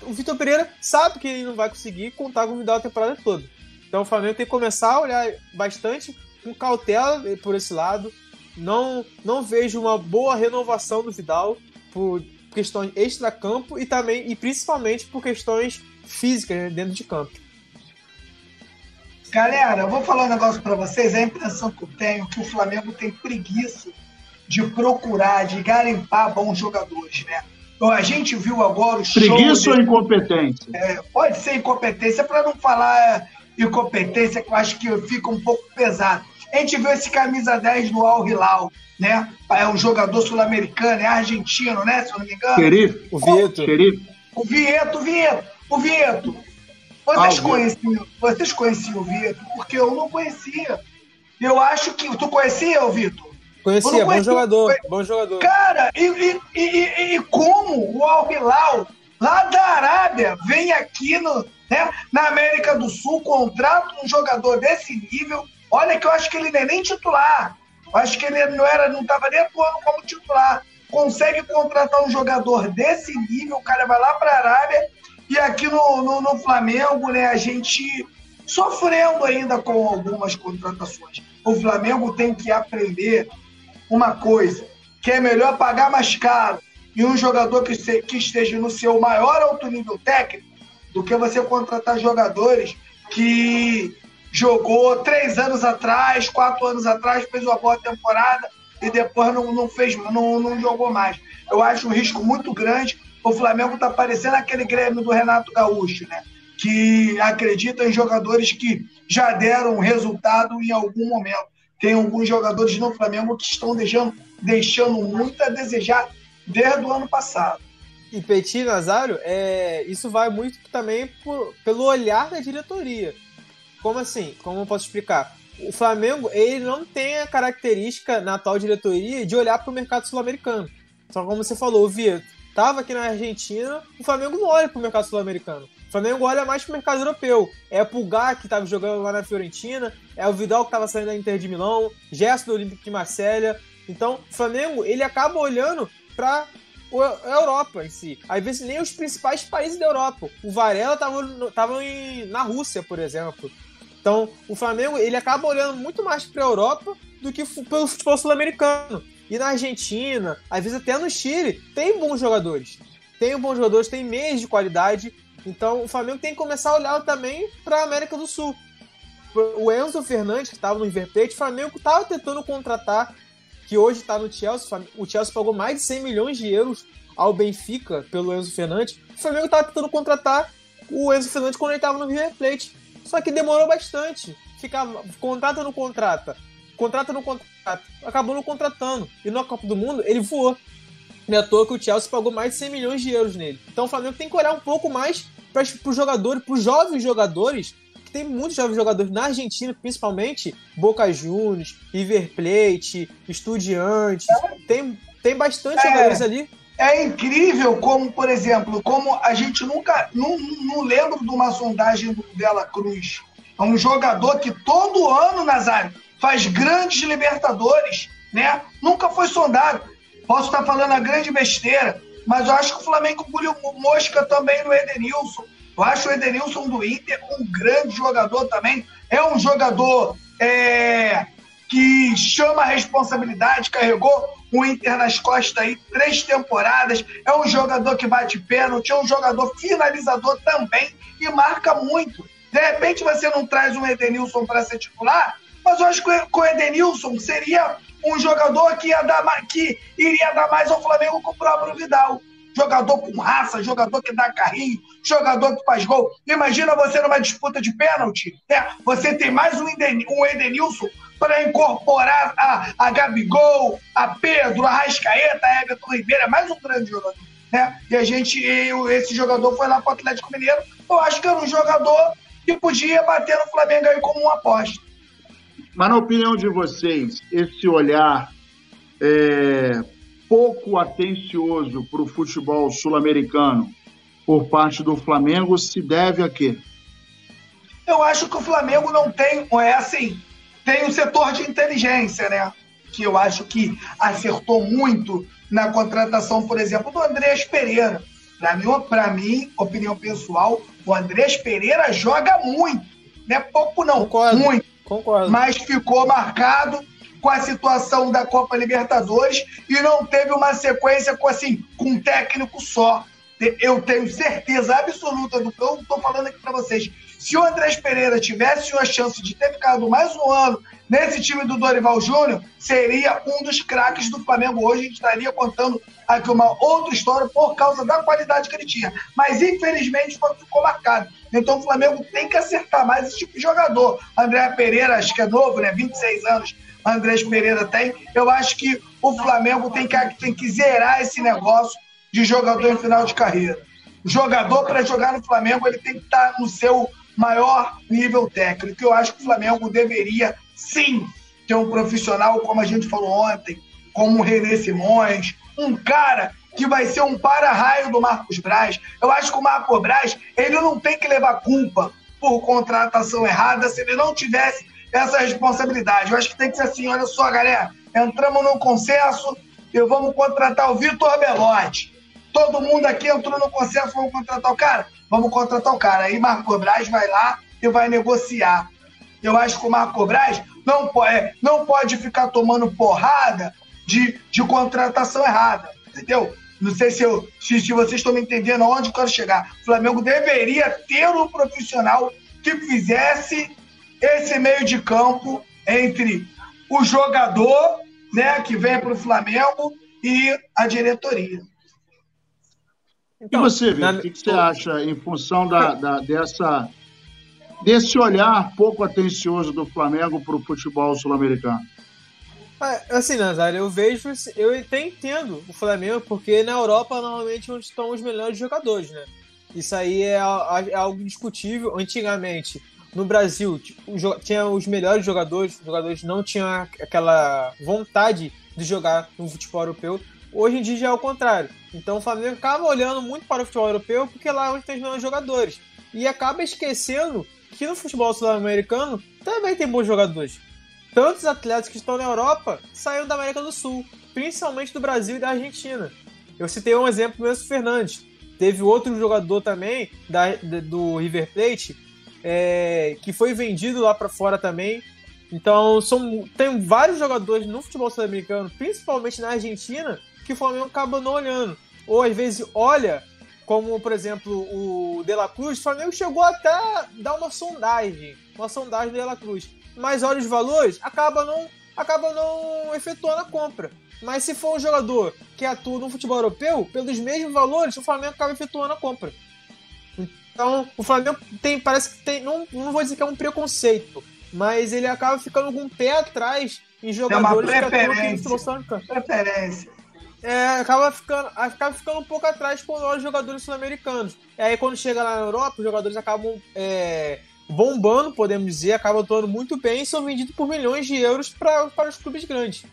Speaker 3: O, Vitor Pereira sabe que ele não vai conseguir contar com o Vidal a temporada toda. Então o Flamengo tem que começar a olhar bastante com cautela por esse lado. Não, não vejo uma boa renovação do Vidal por questões extra-campo e também e principalmente por questões físicas né, dentro de campo.
Speaker 2: Galera, eu vou falar um negócio para vocês. A impressão que eu tenho é que o Flamengo tem preguiça de procurar, de garimpar bons jogadores, né? Então, a gente viu agora o
Speaker 1: Preguiça ou incompetência?
Speaker 2: É, pode ser incompetência, para não falar incompetência, que eu acho que fica um pouco pesado. A gente viu esse camisa 10 do Al Hilal, né? É um jogador sul-americano, é argentino, né? Se eu não me engano.
Speaker 1: Xerife.
Speaker 3: O Vieto.
Speaker 2: O Vieto, Vieto. O Vieto. Vocês, ah, conheciam, vocês conheciam o Vieto? Porque eu não conhecia. Eu acho que. Tu conhecia o Vitor?
Speaker 3: Conhecia, bom jogador, bom jogador.
Speaker 2: Cara, e, e, e, e como o Al Hilal, lá da Arábia, vem aqui no, né, na América do Sul, contrata um jogador desse nível. Olha que eu acho que ele não é nem titular. Eu acho que ele não era, não estava nem atuando como titular. Consegue contratar um jogador desse nível, o cara vai lá para a Arábia e aqui no, no, no Flamengo, né, a gente sofrendo ainda com algumas contratações. O Flamengo tem que aprender uma coisa, que é melhor pagar mais caro e um jogador que, se, que esteja no seu maior alto nível técnico do que você contratar jogadores que jogou três anos atrás, quatro anos atrás, fez uma boa temporada e depois não, não fez, não, não jogou mais. Eu acho um risco muito grande. O Flamengo está parecendo aquele Grêmio do Renato Gaúcho, né? Que acredita em jogadores que já deram resultado em algum momento tem alguns jogadores no Flamengo que estão deixando, deixando muito a desejar desde o ano passado.
Speaker 3: E Petit Nazário, é, isso vai muito também por, pelo olhar da diretoria. Como assim? Como eu posso explicar? O Flamengo ele não tem a característica na atual diretoria de olhar para o mercado sul-americano. Só como você falou, o Vitor estava aqui na Argentina, o Flamengo não olha para o mercado sul-americano. Flamengo olha mais pro mercado europeu. É o Pulgar que estava jogando lá na Fiorentina, é o Vidal que estava saindo da Inter de Milão, Gerson do Olímpico de Marselha. Então, o Flamengo, ele acaba olhando para a Europa em si. Às vezes nem os principais países da Europa. O Varela estava tava na Rússia, por exemplo. Então, o Flamengo, ele acaba olhando muito mais para a Europa do que pelo futebol sul-americano. E na Argentina, às vezes até no Chile, tem bons jogadores. Tem bons jogadores, tem meios de qualidade então o Flamengo tem que começar a olhar também para a América do Sul. O Enzo Fernandes, que estava no River Plate, o Flamengo estava tentando contratar, que hoje está no Chelsea. O Chelsea pagou mais de 100 milhões de euros ao Benfica pelo Enzo Fernandes. O Flamengo estava tentando contratar o Enzo Fernandes quando ele estava no River Plate. Só que demorou bastante. Ficava, contrata no contrata, contrata no contrato, acabou não contratando. E na Copa do Mundo ele voou. Não é à toa que o Chelsea pagou mais de 100 milhões de euros nele. Então o Flamengo tem que olhar um pouco mais para os jogadores, para os jovens jogadores, que tem muitos jovens jogadores na Argentina, principalmente Boca Juniors, River Plate, Estudiantes. Tem, tem bastante é. jogadores ali
Speaker 2: é incrível como, por exemplo, como a gente nunca. Não, não lembro de uma sondagem do Dela Cruz. É um jogador que todo ano, Nazário, faz grandes Libertadores, né? Nunca foi sondado. Posso estar falando a grande besteira, mas eu acho que o Flamengo engoliu mosca também no Edenilson. Eu acho o Edenilson do Inter um grande jogador também. É um jogador é, que chama a responsabilidade, carregou o Inter nas costas aí três temporadas. É um jogador que bate pênalti, é um jogador finalizador também e marca muito. De repente você não traz um Edenilson para ser titular, mas eu acho que o Edenilson seria um jogador que, ia dar, que iria dar mais ao Flamengo com o próprio Vidal. Jogador com raça, jogador que dá carrinho, jogador que faz gol. Imagina você numa disputa de pênalti, né? Você tem mais um, Edenilson para incorporar a, a Gabigol, a Pedro, a Rascaeta, a Everton Ribeiro, é mais um grande jogador. Né? E a gente, esse jogador foi lá para o Atlético Mineiro. Eu acho que era um jogador que podia bater no Flamengo aí como uma aposta.
Speaker 1: Mas na opinião de vocês, esse olhar é, pouco atencioso para o futebol sul-americano por parte do Flamengo se deve a quê?
Speaker 2: Eu acho que o Flamengo não tem, é assim, tem o setor de inteligência, né? Que eu acho que acertou muito na contratação, por exemplo, do Andrés Pereira. Para mim, para mim, opinião pessoal, o Andrés Pereira joga muito. Não é pouco, não.
Speaker 3: Concordo,
Speaker 2: muito.
Speaker 3: Concordo.
Speaker 2: Mas ficou marcado com a situação da Copa Libertadores e não teve uma sequência com assim, com um técnico só. Eu tenho certeza absoluta do que eu estou falando aqui para vocês. Se o Andrés Pereira tivesse uma chance de ter ficado mais um ano nesse time do Dorival Júnior, seria um dos craques do Flamengo hoje. A gente estaria contando aqui uma outra história por causa da qualidade que ele tinha. Mas, infelizmente, ficou marcado. Então, o Flamengo tem que acertar mais esse tipo de jogador. André Pereira, acho que é novo, né? 26 anos. Andrés Pereira tem. Eu acho que o Flamengo tem que, tem que zerar esse negócio de jogador em final de carreira. O jogador, para jogar no Flamengo, ele tem que estar no seu maior nível técnico. Eu acho que o Flamengo deveria, sim, ter um profissional, como a gente falou ontem, como o René Simões, um cara que vai ser um para-raio do Marcos Braz. Eu acho que o Marcos Braz, ele não tem que levar culpa por contratação errada se ele não tivesse essa responsabilidade. Eu acho que tem que ser assim, olha só, galera, entramos num consenso e vamos contratar o Vitor Belotti. Todo mundo aqui entrou no consenso, vamos contratar o cara? Vamos contratar o cara. Aí Marco Braz vai lá e vai negociar. Eu acho que o Marco Braz não pode, é, não pode ficar tomando porrada de, de contratação errada, entendeu? Não sei se, eu, se, se vocês estão me entendendo aonde eu quero chegar. O Flamengo deveria ter um profissional que fizesse esse meio de campo entre o jogador, né, que vem para o Flamengo e a diretoria.
Speaker 1: Então, e você, Vitor, na... o que, você acha em função da, da, dessa, desse olhar pouco atencioso do Flamengo para o futebol sul-americano?
Speaker 3: É, assim, Nazário, eu vejo, eu até entendo o Flamengo, porque na Europa normalmente onde estão os melhores jogadores, né? Isso aí é, é algo discutível. Antigamente, no Brasil, tipo, tinha os melhores jogadores, os jogadores não tinham aquela vontade de jogar no futebol europeu. Hoje em dia já é o contrário. Então o Flamengo acaba olhando muito para o futebol europeu porque lá é onde tem os melhores jogadores. E acaba esquecendo que no futebol sul-americano também tem bons jogadores. Tantos atletas que estão na Europa saíram da América do Sul, principalmente do Brasil e da Argentina. Eu citei um exemplo do Enzo Fernandes. Teve outro jogador também da, do River Plate é, que foi vendido lá para fora também. Então, são, tem vários jogadores no futebol sul-americano, principalmente na Argentina, que o Flamengo acaba não olhando. Ou às vezes olha, como por exemplo o De La Cruz, o Flamengo chegou até a dar uma sondagem, uma sondagem do De La Cruz. Mas olha os valores, acaba não, acaba não efetuando a compra. Mas se for um jogador que atua no futebol europeu, pelos mesmos valores, o Flamengo acaba efetuando a compra. Então, o Flamengo tem, parece que tem, não, não vou dizer que é um preconceito, mas ele acaba ficando com um pé atrás em jogadores
Speaker 2: é uma preferência. que atuam aqui no Preferência.
Speaker 3: é, acaba, ficando, acaba ficando um pouco atrás com os jogadores sul-americanos. E aí, quando chega lá na Europa, os jogadores acabam é, bombando, podemos dizer, acabam atuando muito bem e são vendidos por milhões de euros pra, para os clubes grandes.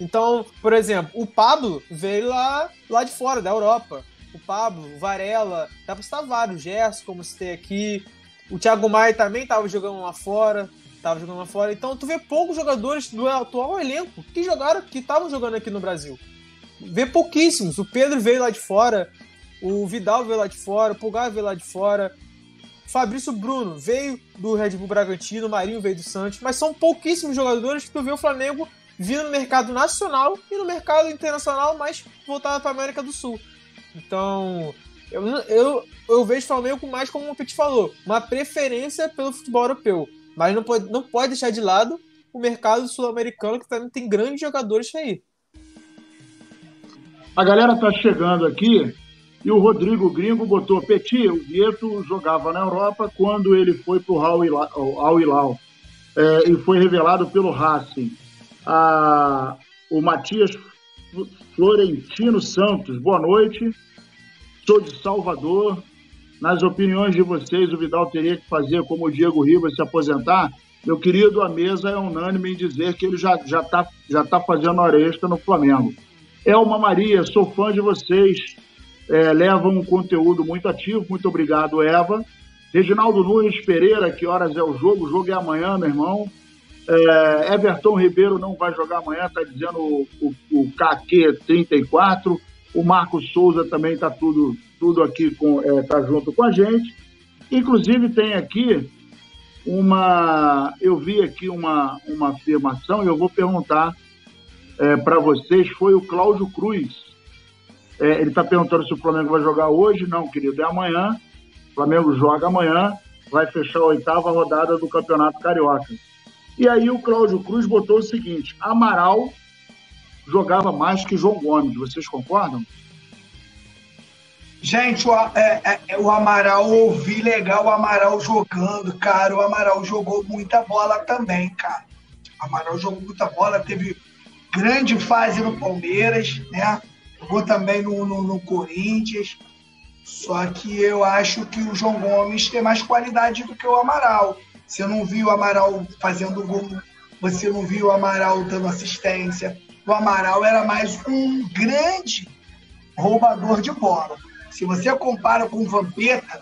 Speaker 3: Então, por exemplo, o Pablo veio lá, lá de fora, da Europa. O Pablo, o Varela, dá pra citar vários, o Gerson, como citei aqui. O Thiago Maia também estava jogando lá fora. Tava jogando lá fora. Então tu vê poucos jogadores do atual elenco que jogaram, que estavam jogando aqui no Brasil vê pouquíssimos. O Pedro veio lá de fora, o Vidal veio lá de fora, o Pulgar veio lá de fora. Fabrício Bruno veio do Red Bull Bragantino, Marinho veio do Santos, mas são pouquíssimos jogadores que tu vê o Flamengo vindo no mercado nacional e no mercado internacional mais voltado para a América do Sul. Então, eu, eu, eu vejo o Flamengo mais como o Petit falou, uma preferência pelo futebol europeu, mas não pode, não pode deixar de lado o mercado sul-americano que também tem grandes jogadores aí.
Speaker 1: A galera tá chegando aqui e o Rodrigo Gringo botou Petit, o Vieto jogava na Europa quando ele foi pro Al Hilal é, e foi revelado pelo Racing. Ah, o Matias Florentino Santos, boa noite. Sou de Salvador. Nas opiniões de vocês, o Vidal teria que fazer como o Diego Ribas se aposentar? Meu querido, a mesa é unânime em dizer que ele já está já tá, já tá fazendo hora extra no Flamengo. Elma Maria, sou fã de vocês. É, levam um conteúdo muito ativo. Muito obrigado, Eva. Reginaldo Nunes Pereira, que horas é o jogo? O jogo é amanhã, meu irmão. É, Everton Ribeiro não vai jogar amanhã, está dizendo o, o, o KQ 34. O Marcos Souza também está tudo, tudo aqui com, é, tá junto com a gente. Inclusive tem aqui uma. Eu vi aqui uma, uma afirmação e eu vou perguntar é, para vocês foi o Cláudio Cruz. É, ele está perguntando se o Flamengo vai jogar hoje. Não, querido, é amanhã. O Flamengo joga amanhã, vai fechar a oitava rodada do Campeonato Carioca. E aí o Cláudio Cruz botou o seguinte: Amaral jogava mais que João Gomes. Vocês concordam?
Speaker 2: Gente, o, é, é, o Amaral, ouvi legal o Amaral jogando, cara. O Amaral jogou muita bola também, cara. O Amaral jogou muita bola, teve grande fase no Palmeiras, né? Jogou também no, no, no, Corinthians. Só que eu acho que o João Gomes tem mais qualidade do que o Amaral. Você não viu o Amaral fazendo gol, você não viu o Amaral dando assistência. O Amaral era mais um grande roubador de bola. Se você compara com o Vampeta,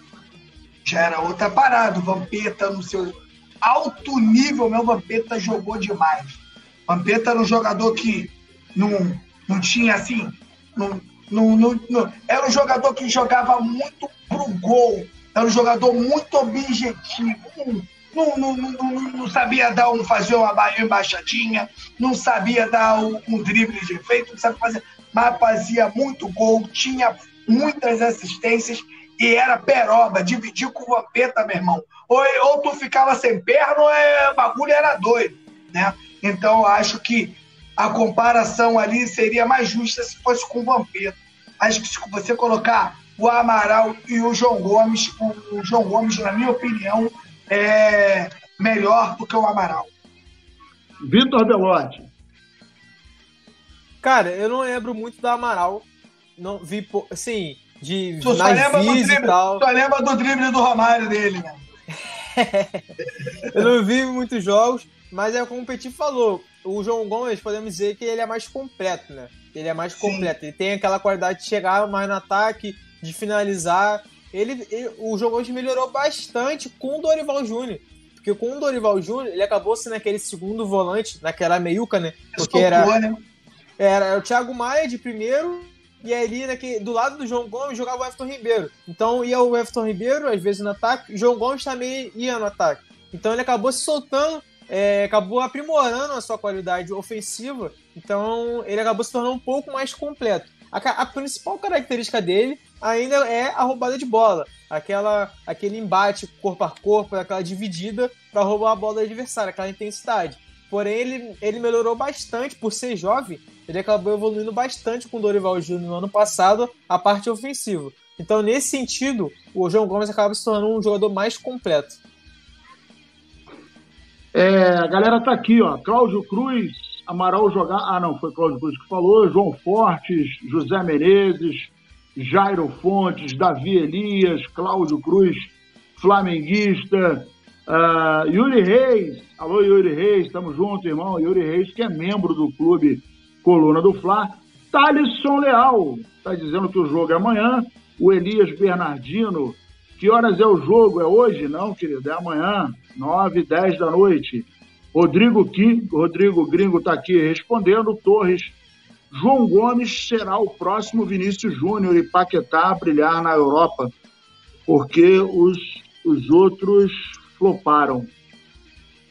Speaker 2: já era outra parada. O Vampeta, no seu alto nível, meu Vampeta jogou demais Vampeta era um jogador que não, não tinha assim. Não, não, não, não, era um jogador que jogava muito pro gol. Era um jogador muito objetivo. Não, não, não, não, sabia dar um, fazer uma embaixadinha, não sabia dar um, um drible de efeito, não sabia fazer, mas fazia muito gol, tinha muitas assistências e era peroba, dividir com o Vampeta, meu irmão. Ou, ou tu ficava sem perna, ou é, o bagulho era doido, né? Então, acho que a comparação ali seria mais justa se fosse com o Vampeta. Acho que se você colocar o Amaral e o João Gomes, o João Gomes, na minha opinião, é melhor do que o Amaral.
Speaker 1: Vitor Belotti.
Speaker 3: Cara, eu não lembro muito do Amaral. Não vi, assim, de tu só lembra, do
Speaker 2: drible,
Speaker 3: só
Speaker 2: lembra do drible do Romário dele, né?
Speaker 3: eu não vi muitos jogos, mas é como o Petit falou, o João Gomes, podemos dizer que ele é mais completo, né? Ele é mais completo. Sim. Ele tem aquela qualidade de chegar mais no ataque, de finalizar. Ele, ele, o João Gomes melhorou bastante com o Dorival Júnior. Porque com o Dorival Júnior, ele acabou sendo aquele segundo volante, naquela meiuca, né? Porque era, né? era o Thiago Maia de primeiro, e ali naquele, do lado do João Gomes jogava o Everton Ribeiro. Então ia o Everton Ribeiro, às vezes no ataque, o João Gomes também ia no ataque. Então ele acabou se soltando é, acabou aprimorando a sua qualidade ofensiva, então ele acabou se tornando um pouco mais completo. A, a principal característica dele ainda é a roubada de bola, aquela, aquele embate corpo a corpo, aquela dividida para roubar a bola do adversário, aquela intensidade. Porém, ele, ele melhorou bastante por ser jovem, ele acabou evoluindo bastante com o Dorival Júnior no ano passado, a parte ofensiva. Então, nesse sentido, o João Gomes acaba se tornando um jogador mais completo.
Speaker 1: É, a galera tá aqui, ó. Cláudio Cruz, Amaral jogar. Ah, não, foi Cláudio Cruz que falou. João Fortes, José Menezes, Jairo Fontes, Davi Elias, Cláudio Cruz, flamenguista. Uh, Yuri Reis, alô Yuri Reis, estamos juntos, irmão. Yuri Reis, que é membro do clube Coluna do Fla. Thalisson Leal, está dizendo que o jogo é amanhã. O Elias Bernardino, que horas é o jogo? É hoje? Não, querido, é amanhã, 9 10 da noite. Rodrigo Ki, Rodrigo Gringo está aqui respondendo. Torres, João Gomes será o próximo Vinícius Júnior e Paquetá a brilhar na Europa, porque os, os outros floparam.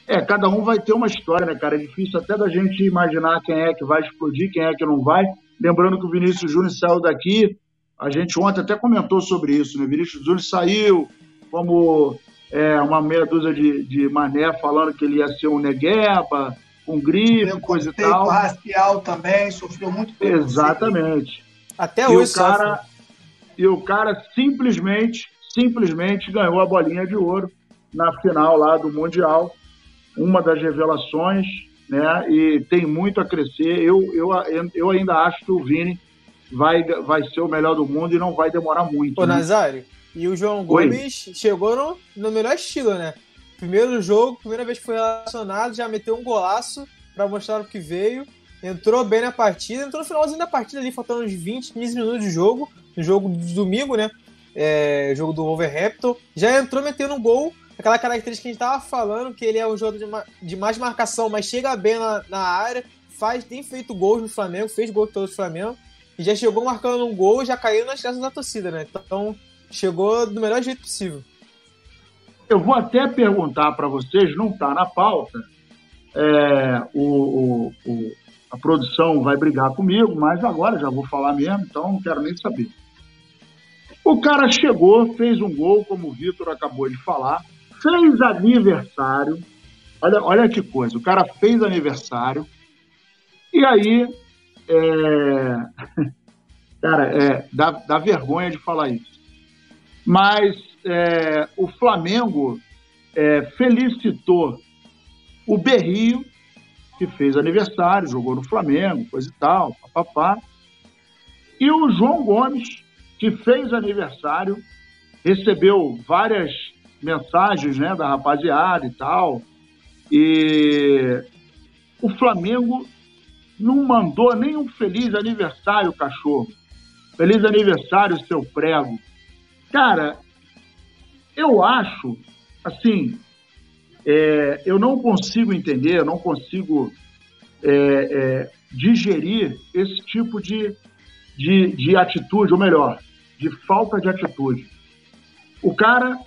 Speaker 1: É, cada um vai ter uma história, né, cara? É difícil até da gente imaginar quem é que vai explodir, quem é que não vai. Lembrando que o Vinícius Júnior saiu daqui, a gente ontem até comentou sobre isso, né? O Vinícius Júnior saiu como é, uma meia dúzia de, de mané falando que ele ia ser um negueba, um gripe, coisa e tal.
Speaker 2: racial também, sofreu muito.
Speaker 1: Exatamente.
Speaker 3: Até e hoje
Speaker 1: o cara, E o cara simplesmente, simplesmente ganhou a bolinha de ouro na final lá do Mundial, uma das revelações, né? E tem muito a crescer. Eu, eu, eu ainda acho que o Vini vai, vai ser o melhor do mundo e não vai demorar muito.
Speaker 3: Ô, né? Nazário, e o João Gomes Oi. chegou no, no melhor estilo, né? Primeiro jogo, primeira vez que foi relacionado, já meteu um golaço para mostrar o que veio. Entrou bem na partida, entrou no finalzinho da partida ali, faltando uns 20, 15 minutos de jogo, no jogo de domingo, né? É, jogo do Wolverhampton. Já entrou metendo um gol aquela característica que a gente tava falando, que ele é um jogador de, ma de mais marcação, mas chega bem na, na, área, faz, tem feito gols no Flamengo, fez gol todo o Flamengo, e já chegou marcando um gol e já caiu nas graças da torcida, né? Então, chegou do melhor jeito possível.
Speaker 1: Eu vou até perguntar para vocês, não está na pauta, é, o, o, o, a produção vai brigar comigo, mas agora já vou falar mesmo, então não quero nem saber. O cara chegou, fez um gol, como o Vitor acabou de falar, fez aniversário. Olha, olha que coisa, o cara fez aniversário. E aí, é... cara, é, dá, dá vergonha de falar isso. Mas é, o Flamengo é, felicitou o Berrio, que fez aniversário, jogou no Flamengo, coisa e tal, papapá. E o João Gomes, que fez aniversário, recebeu várias mensagens né, da rapaziada e tal. E o Flamengo não mandou nenhum feliz aniversário, cachorro. Feliz aniversário, seu prego. Cara, eu acho, assim, é, eu não consigo entender, eu não consigo é, é, digerir esse tipo de, de, de atitude, ou melhor, de falta de atitude. O cara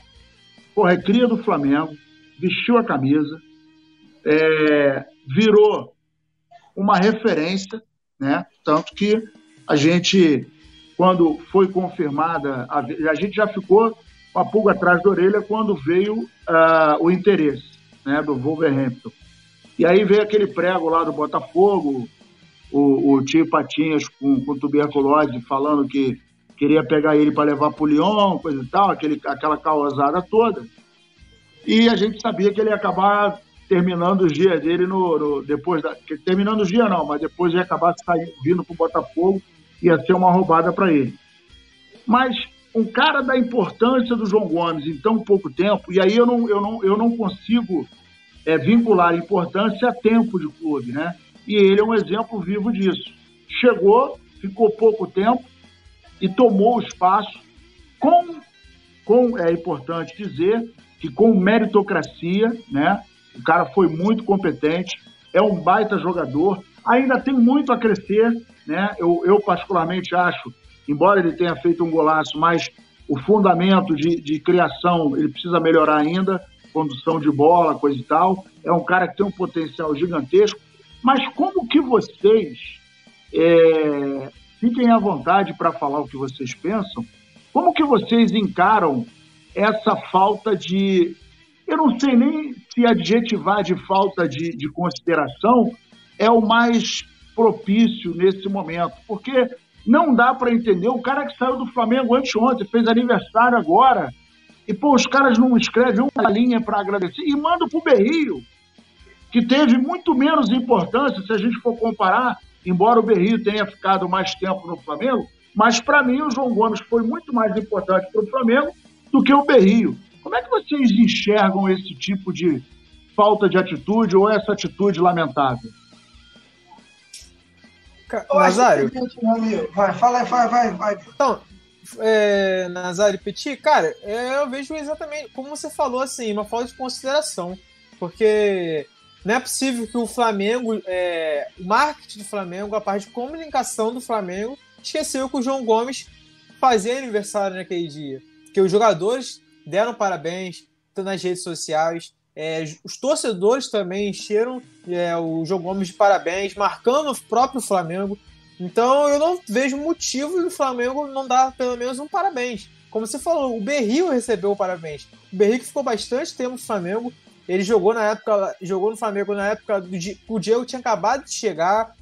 Speaker 1: porra, é cria do Flamengo, vestiu a camisa, é, virou uma referência, né? Tanto que a gente, quando foi confirmada, a, a gente já ficou com a pulga atrás da orelha quando veio uh, o interesse né, do Wolverhampton. E aí veio aquele prego lá do Botafogo, o, o tio Patinhas com, com tuberculose falando que queria pegar ele para levar para o Lyon, coisa e tal, aquele, aquela causada toda. E a gente sabia que ele ia acabar terminando os dias dele no, no depois da, terminando os dias não, mas depois ia acabar saindo, vindo para o Botafogo, ia ser uma roubada para ele. Mas um cara da importância do João Gomes em tão pouco tempo, e aí eu não, eu não, eu não consigo é, vincular importância a tempo de clube, né? E ele é um exemplo vivo disso. Chegou, ficou pouco tempo, e tomou o espaço com, com é importante dizer, que com meritocracia, né? O cara foi muito competente, é um baita jogador, ainda tem muito a crescer, né? Eu, eu particularmente acho, embora ele tenha feito um golaço, mas o fundamento de, de criação ele precisa melhorar ainda, condução de bola, coisa e tal. É um cara que tem um potencial gigantesco. Mas como que vocês é, Fiquem à vontade para falar o que vocês pensam. Como que vocês encaram essa falta de. Eu não sei nem se adjetivar de falta de, de consideração é o mais propício nesse momento, porque não dá para entender. O cara que saiu do Flamengo anteontem, fez aniversário agora, e pô, os caras não escrevem uma linha para agradecer e manda pro Berrio. que teve muito menos importância se a gente for comparar, embora o Berrio tenha ficado mais tempo no Flamengo, mas para mim o João Gomes foi muito mais importante para o Flamengo do que o Berrio. Como é que vocês enxergam esse tipo de falta de atitude ou essa atitude lamentável?
Speaker 3: Nazário.
Speaker 2: Vai, fala, vai, vai, vai.
Speaker 3: Então, é, Nazário Petit, cara, é, eu vejo exatamente como você falou, assim, uma falta de consideração. Porque não é possível que o Flamengo, é, o marketing do Flamengo, a parte de comunicação do Flamengo, esqueceu que o João Gomes fazia aniversário naquele dia. Que os jogadores deram parabéns nas redes sociais. É, os torcedores também encheram é, o João Gomes de parabéns, marcando o próprio Flamengo. Então eu não vejo motivo do Flamengo não dar pelo menos um parabéns. Como você falou, o Berril recebeu o parabéns. O Berril que ficou bastante tempo no Flamengo. Ele jogou na época, jogou no Flamengo na época do o Diego tinha acabado de chegar.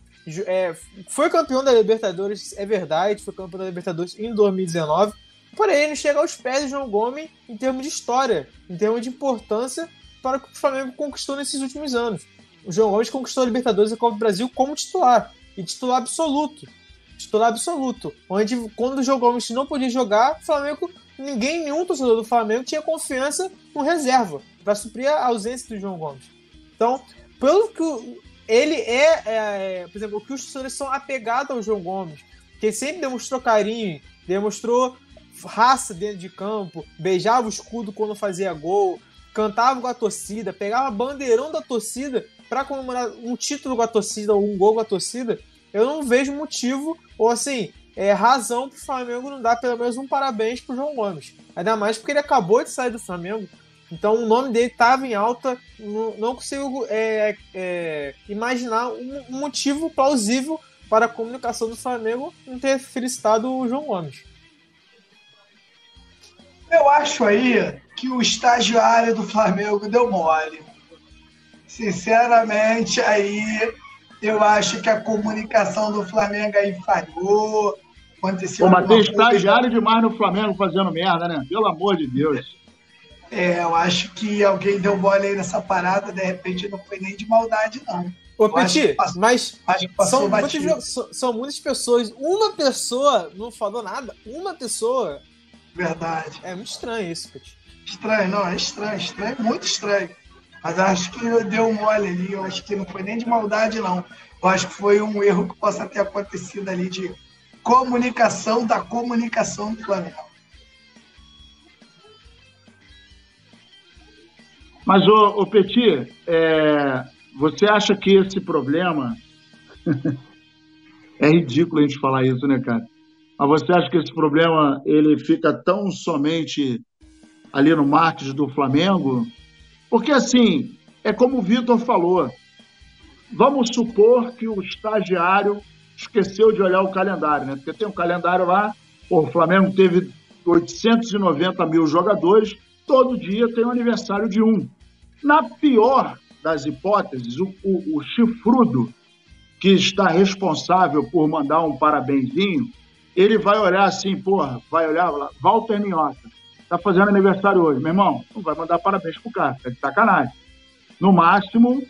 Speaker 3: É, foi campeão da Libertadores, é verdade, foi campeão da Libertadores em 2019. Porém, ele chega aos pés do João Gomes em termos de história, em termos de importância para o que o Flamengo conquistou nesses últimos anos. O João Gomes conquistou a Libertadores e a Copa do Brasil como titular e titular absoluto. Titular absoluto. Onde, quando o João Gomes não podia jogar, o Flamengo, ninguém, nenhum torcedor do Flamengo tinha confiança no reserva para suprir a ausência do João Gomes. Então, pelo que ele é, é, por exemplo, que os torcedores são apegados ao João Gomes, que sempre demonstrou carinho, demonstrou raça dentro de campo, beijava o escudo quando fazia gol, cantava com a torcida, pegava bandeirão da torcida para comemorar um título com a torcida ou um gol com a torcida, eu não vejo motivo ou assim, é, razão para o Flamengo não dar pelo menos um parabéns para João Gomes. Ainda mais porque ele acabou de sair do Flamengo. Então o nome dele estava em alta, não, consigo é, é, imaginar um motivo plausível para a comunicação do Flamengo não ter felicitado o João Gomes.
Speaker 2: Eu acho aí que o estagiário do Flamengo deu mole. Sinceramente, aí eu acho que a comunicação do Flamengo aí falhou.
Speaker 1: Aconteceu Pô, mas tem estagiário demais no Flamengo fazendo merda, né? Pelo amor de Deus.
Speaker 2: É, eu acho que alguém deu mole aí nessa parada, de repente não foi nem de maldade, não.
Speaker 3: Ô, Peti, mas são muitas, são muitas pessoas. Uma pessoa não falou nada. Uma pessoa
Speaker 2: Verdade.
Speaker 3: É muito estranho isso, Petit.
Speaker 2: Estranho, não, é estranho, estranho, muito estranho. Mas acho que deu um mole ali, eu acho que não foi nem de maldade, não. Eu acho que foi um erro que possa ter acontecido ali de comunicação da comunicação do Flamengo.
Speaker 1: Mas, ô, ô Petit, é, você acha que esse problema. é ridículo a gente falar isso, né, cara? Mas você acha que esse problema ele fica tão somente ali no marketing do Flamengo? Porque assim, é como o Vitor falou. Vamos supor que o estagiário esqueceu de olhar o calendário, né? Porque tem um calendário lá, o Flamengo teve 890 mil jogadores, todo dia tem o um aniversário de um. Na pior das hipóteses, o, o, o chifrudo que está responsável por mandar um parabenzinho ele vai olhar assim, porra, vai olhar lá, Walter Minhota, tá fazendo aniversário hoje, meu irmão, não vai mandar parabéns pro cara, tá de sacanagem. No máximo,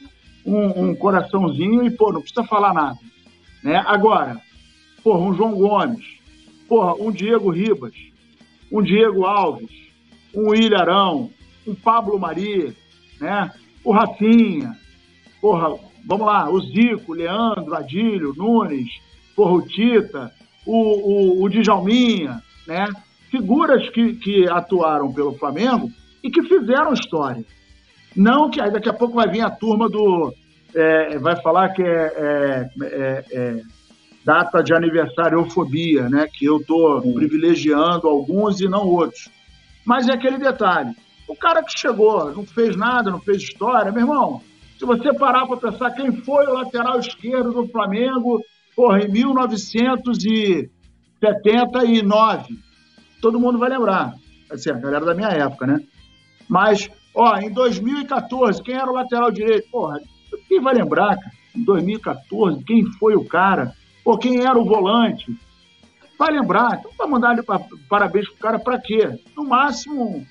Speaker 1: um, um, coraçãozinho e, pô, não precisa falar nada. Né? Agora, porra, um João Gomes, porra, um Diego Ribas, um Diego Alves, um Ilharão, um Pablo Maria, né? O Rafinha, porra, vamos lá, o Zico, Leandro, Adílio, Nunes, porra, o Tita, o, o, o Djalminha, né? figuras que, que atuaram pelo Flamengo e que fizeram história. Não que aí daqui a pouco vai vir a turma do. É, vai falar que é, é, é, é data de aniversariofobia, né? Que eu estou privilegiando alguns e não outros. Mas é aquele detalhe. O cara que chegou, não fez nada, não fez história, meu irmão. Se você parar para pensar quem foi o lateral esquerdo do Flamengo Porra, em 1979, todo mundo vai lembrar. Assim, a galera da minha época, né? Mas, ó, em 2014, quem era o lateral direito? Porra, quem vai lembrar, cara? Em 2014, quem foi o cara? Pô, quem era o volante? Vai lembrar. Então vai mandar parabéns pro cara pra quê? No máximo, um,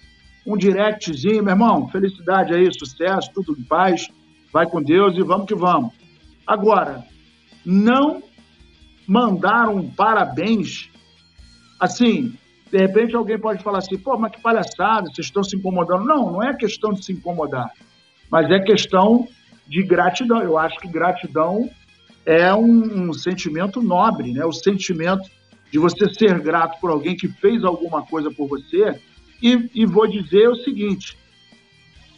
Speaker 1: um directzinho, meu irmão, felicidade aí, sucesso, tudo em paz. vai com Deus e vamos que vamos. Agora, não mandar um parabéns, assim, de repente alguém pode falar assim, pô, mas que palhaçada, vocês estão se incomodando. Não, não é questão de se incomodar, mas é questão de gratidão. Eu acho que gratidão é um, um sentimento nobre, né? O sentimento de você ser grato por alguém que fez alguma coisa por você. E, e vou dizer o seguinte: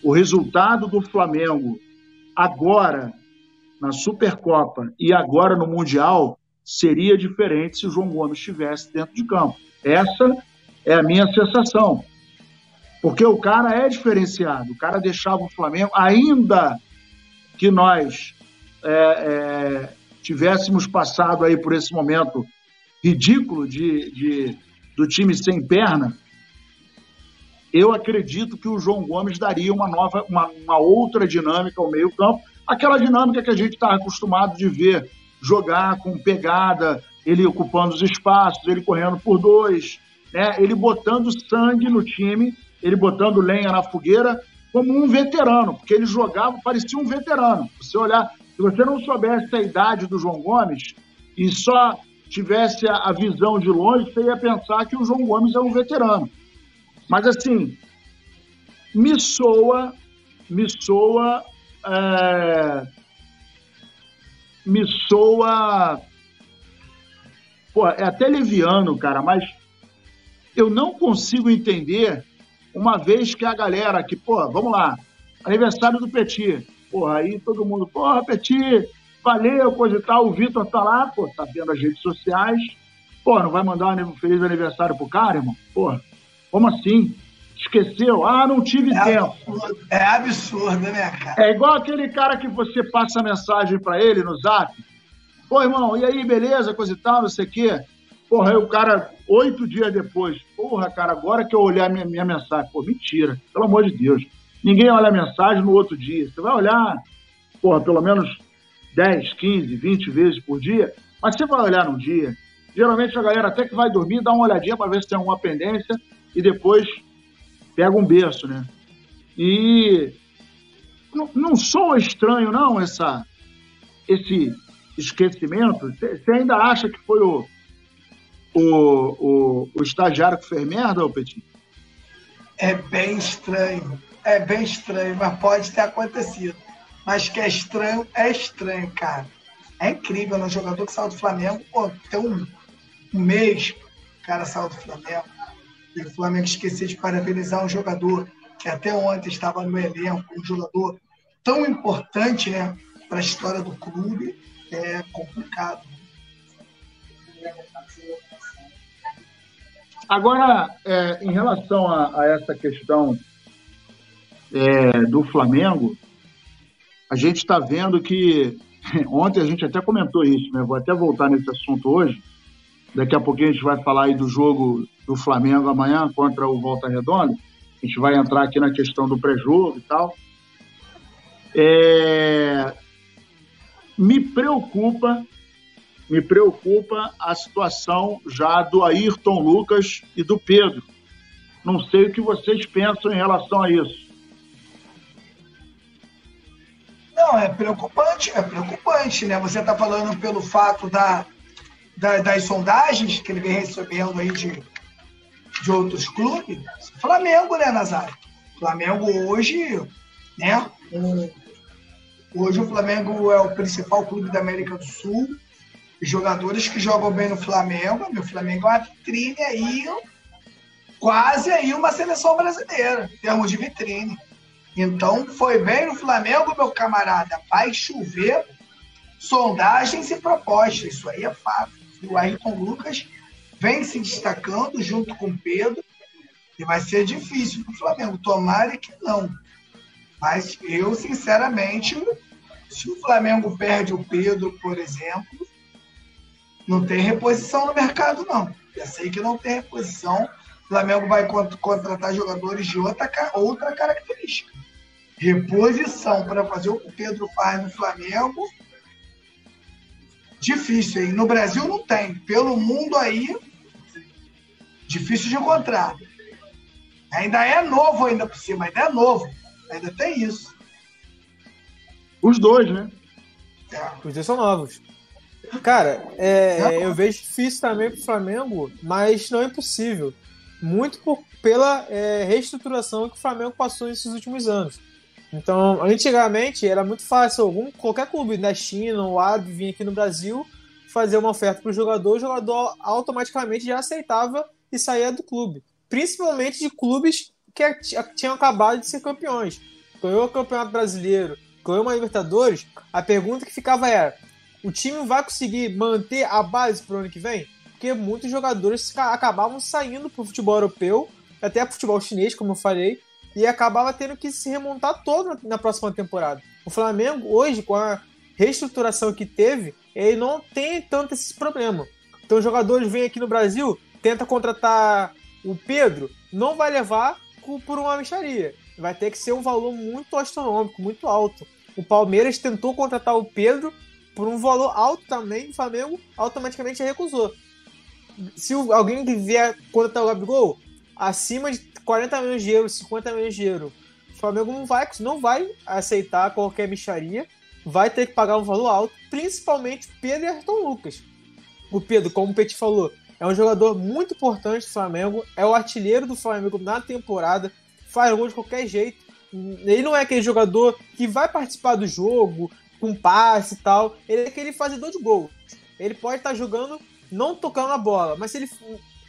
Speaker 1: o resultado do Flamengo agora na Supercopa e agora no Mundial seria diferente se o João Gomes estivesse dentro de campo. Essa é a minha sensação. Porque o cara é diferenciado, o cara deixava o Flamengo, ainda que nós é, é, tivéssemos passado aí por esse momento ridículo de, de, do time sem perna, eu acredito que o João Gomes daria uma nova, uma, uma outra dinâmica ao meio-campo, aquela dinâmica que a gente está acostumado de ver jogar com pegada, ele ocupando os espaços, ele correndo por dois, né? ele botando sangue no time, ele botando lenha na fogueira, como um veterano, porque ele jogava, parecia um veterano. Você olhar, se você não soubesse a idade do João Gomes e só tivesse a, visão de longe, você ia pensar que o João Gomes é um veterano. Mas assim, me soa, me soa, é, me soa, pô, é até leviano, cara, mas eu não consigo entender uma vez que a galera que, pô, vamos lá, aniversário do Petit, porra, aí todo mundo, porra, Petit, valeu, coisa e tal, o Vitor tá lá, pô, tá vendo as redes sociais, pô, não vai mandar um feliz aniversário pro cara, irmão? Porra, como assim? Esqueceu? Ah, não tive
Speaker 2: é
Speaker 1: tempo.
Speaker 2: Absurdo. É absurdo, né, cara?
Speaker 1: É igual aquele cara que você passa mensagem para ele no zap. Pô, irmão, e aí, beleza, coisa e tal, não sei o quê. Porra, aí o cara, oito dias depois, porra, cara, agora que eu olhar minha, minha mensagem, pô, mentira, pelo amor de Deus. Ninguém olha a mensagem no outro dia. Você vai olhar, porra, pelo menos 10, 15, 20 vezes por dia, mas você vai olhar num dia. Geralmente a galera até que vai dormir, dá uma olhadinha para ver se tem alguma pendência e depois pega um berço, né? E não, não sou estranho, não, essa, esse esquecimento. Você ainda acha que foi o, o, o, o estagiário que fez merda, ô Petit?
Speaker 2: É bem estranho. É bem estranho, mas pode ter acontecido. Mas que é estranho, é estranho, cara. É incrível, né? Um jogador que saiu do Flamengo, pô, tem um, um mês, o cara saiu do Flamengo. E o Flamengo esqueceu de parabenizar um jogador que até ontem estava no elenco, um jogador tão importante, né, para a história do clube, é complicado.
Speaker 1: Agora, é, em relação a, a essa questão é, do Flamengo, a gente está vendo que ontem a gente até comentou isso, né? Vou até voltar nesse assunto hoje. Daqui a pouquinho a gente vai falar aí do jogo do Flamengo amanhã contra o Volta Redonda. A gente vai entrar aqui na questão do pré-jogo e tal. É... Me preocupa, me preocupa a situação já do Ayrton Lucas e do Pedro. Não sei o que vocês pensam em relação a isso.
Speaker 2: Não, é preocupante, é preocupante, né? Você está falando pelo fato da, da, das sondagens que ele vem recebendo aí de, de outros clubes. Flamengo, né, Nazário? Flamengo hoje, né? Hoje o Flamengo é o principal clube da América do Sul. Jogadores que jogam bem no Flamengo, meu Flamengo é uma vitrine aí, quase aí uma seleção brasileira, em termos de vitrine. Então, foi bem no Flamengo, meu camarada. Vai chover sondagens e propostas. Isso aí é fato. O Ayrton Lucas vem se destacando junto com Pedro. E vai ser difícil para o Flamengo. Tomara que não. Mas eu, sinceramente, se o Flamengo perde o Pedro, por exemplo, não tem reposição no mercado, não. Já sei que não tem reposição. O Flamengo vai contratar jogadores de outra, outra característica reposição para fazer o que o Pedro faz no Flamengo, difícil. Hein? No Brasil não tem. Pelo mundo aí, difícil de encontrar. Ainda é novo ainda por cima, ainda é novo. Ainda tem isso.
Speaker 1: Os dois, né?
Speaker 3: Os dois são novos. Cara, é, eu vejo difícil também pro Flamengo, mas não é impossível. Muito por, pela é, reestruturação que o Flamengo passou nesses últimos anos. Então, antigamente era muito fácil algum, qualquer clube da China ou árabe vir aqui no Brasil fazer uma oferta para o jogador, o jogador automaticamente já aceitava e saía do clube. Principalmente de clubes que tinham acabado de ser campeões. Ganhou o Campeonato Brasileiro, ganhou uma Libertadores. A pergunta que ficava era: o time vai conseguir manter a base para o ano que vem? Porque muitos jogadores acabavam saindo para o futebol europeu, até para o futebol chinês, como eu falei, e acabava tendo que se remontar todo na próxima temporada. O Flamengo, hoje, com a reestruturação que teve, ele não tem tanto esse problema. Então, os jogadores vêm aqui no Brasil, tenta contratar o Pedro, não vai levar por uma micharia. Vai ter que ser um valor muito astronômico, muito alto. O Palmeiras tentou contratar o Pedro por um valor alto também, o Flamengo automaticamente recusou. Se alguém vier contratar o Gabigol, acima de 40 milhões de euros, 50 milhões de euros, o Flamengo não vai, não vai aceitar qualquer micharia, vai ter que pagar um valor alto, principalmente Pedro e Ayrton Lucas. O Pedro, como o Petit falou, é um jogador muito importante do Flamengo, é o artilheiro do Flamengo na temporada, faz gol de qualquer jeito. Ele não é aquele jogador que vai participar do jogo, com passe e tal. Ele é aquele fazedor de gol. Ele pode estar jogando, não tocando a bola, mas se, ele,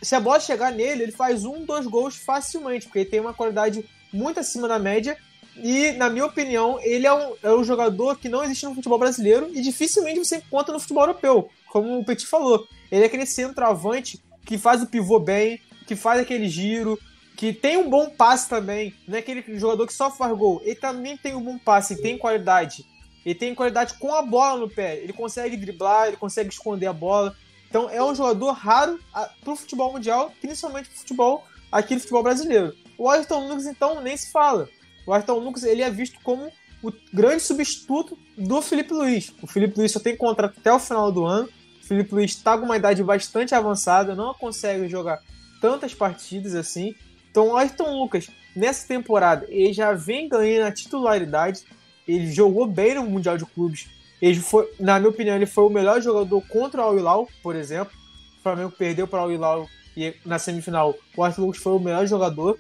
Speaker 3: se a bola chegar nele, ele faz um, dois gols facilmente, porque ele tem uma qualidade muito acima da média. E, na minha opinião, ele é um, é um jogador que não existe no futebol brasileiro e dificilmente você encontra no futebol europeu, como o Petit falou. Ele é aquele centroavante que faz o pivô bem, que faz aquele giro, que tem um bom passe também. Não é aquele jogador que só faz gol. Ele também tem um bom passe, tem qualidade. Ele tem qualidade com a bola no pé. Ele consegue driblar, ele consegue esconder a bola. Então é um jogador raro para o futebol mundial, principalmente para o futebol aqui no futebol brasileiro. O Ayrton Lucas, então, nem se fala. O Ayrton Lucas ele é visto como o grande substituto do Felipe Luiz. O Felipe Luiz só tem contrato até o final do ano. Felipe Luiz está com uma idade bastante avançada, não consegue jogar tantas partidas assim. Então Ayrton Lucas, nessa temporada, ele já vem ganhando a titularidade. Ele jogou bem no Mundial de Clubes. Ele foi, na minha opinião, ele foi o melhor jogador contra o Al-Hilal, por exemplo. O Flamengo perdeu para o Al-Hilal e na semifinal o Ayrton Lucas foi o melhor jogador.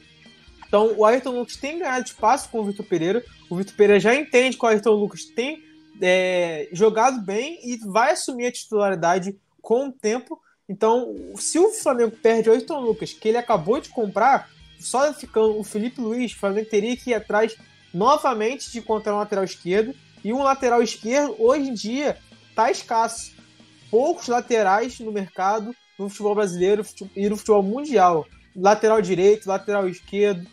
Speaker 3: Então o Ayrton Lucas tem ganhado espaço com o Vitor Pereira. O Vitor Pereira já entende que o Ayrton Lucas tem é, jogado bem e vai assumir a titularidade com o tempo. Então, se o Flamengo perde o Ayrton Lucas, que ele acabou de comprar, só ficando o Felipe Luiz, o Flamengo teria que ir atrás novamente de encontrar um lateral esquerdo. E um lateral esquerdo, hoje em dia, está escasso. Poucos laterais no mercado, no futebol brasileiro e no futebol mundial. Lateral direito, lateral esquerdo.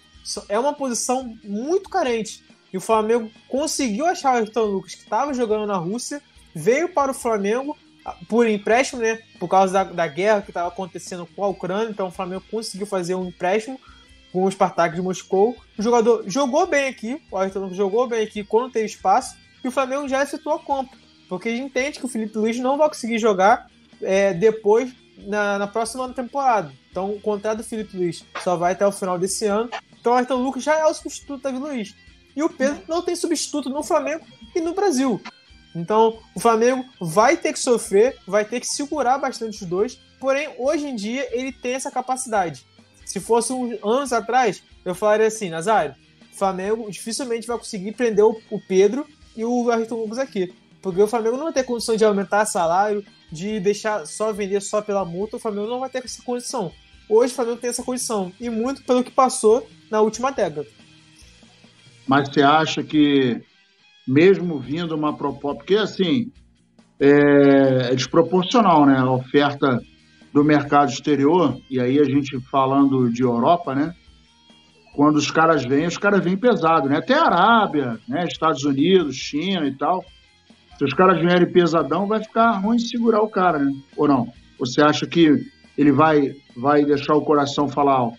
Speaker 3: É uma posição muito carente. E o Flamengo conseguiu achar o Ayrton Lucas, que estava jogando na Rússia, veio para o Flamengo ah, por empréstimo, né? Por causa da, da guerra que estava acontecendo com a Ucrânia. Então o Flamengo conseguiu fazer um empréstimo com o Spartak de Moscou. O jogador jogou bem aqui, o Ayrton jogou bem aqui quando teve espaço, e o Flamengo já efetuou a compra. Porque a gente entende que o Felipe Luiz não vai conseguir jogar é, depois, na, na, próxima temporada. Então o contrato do Felipe Luiz só vai até o final desse ano. Então o Ayrton Lucas já é o substituto do Davi Luiz. E o Pedro não tem substituto no Flamengo e no Brasil. Então, o Flamengo vai ter que sofrer, vai ter que segurar bastante os dois. Porém, hoje em dia, ele tem essa capacidade. Se fosse uns anos atrás, eu falaria assim, Nazário, Flamengo dificilmente vai conseguir prender o Pedro e o Ayrton Lucas aqui. Porque o Flamengo não vai ter condição de aumentar salário, de deixar só vender só pela multa, o Flamengo não vai ter essa condição. Hoje o Flamengo tem essa condição, e muito pelo que passou na última década.
Speaker 1: Mas você acha que, mesmo vindo uma proposta. Porque, assim, é, é desproporcional, né? A oferta do mercado exterior, e aí a gente falando de Europa, né? Quando os caras vêm, os caras vêm pesado, né? Até a Arábia, né? Estados Unidos, China e tal. Se os caras vierem pesadão, vai ficar ruim segurar o cara, né? Ou não? Você acha que ele vai, vai deixar o coração falar alto?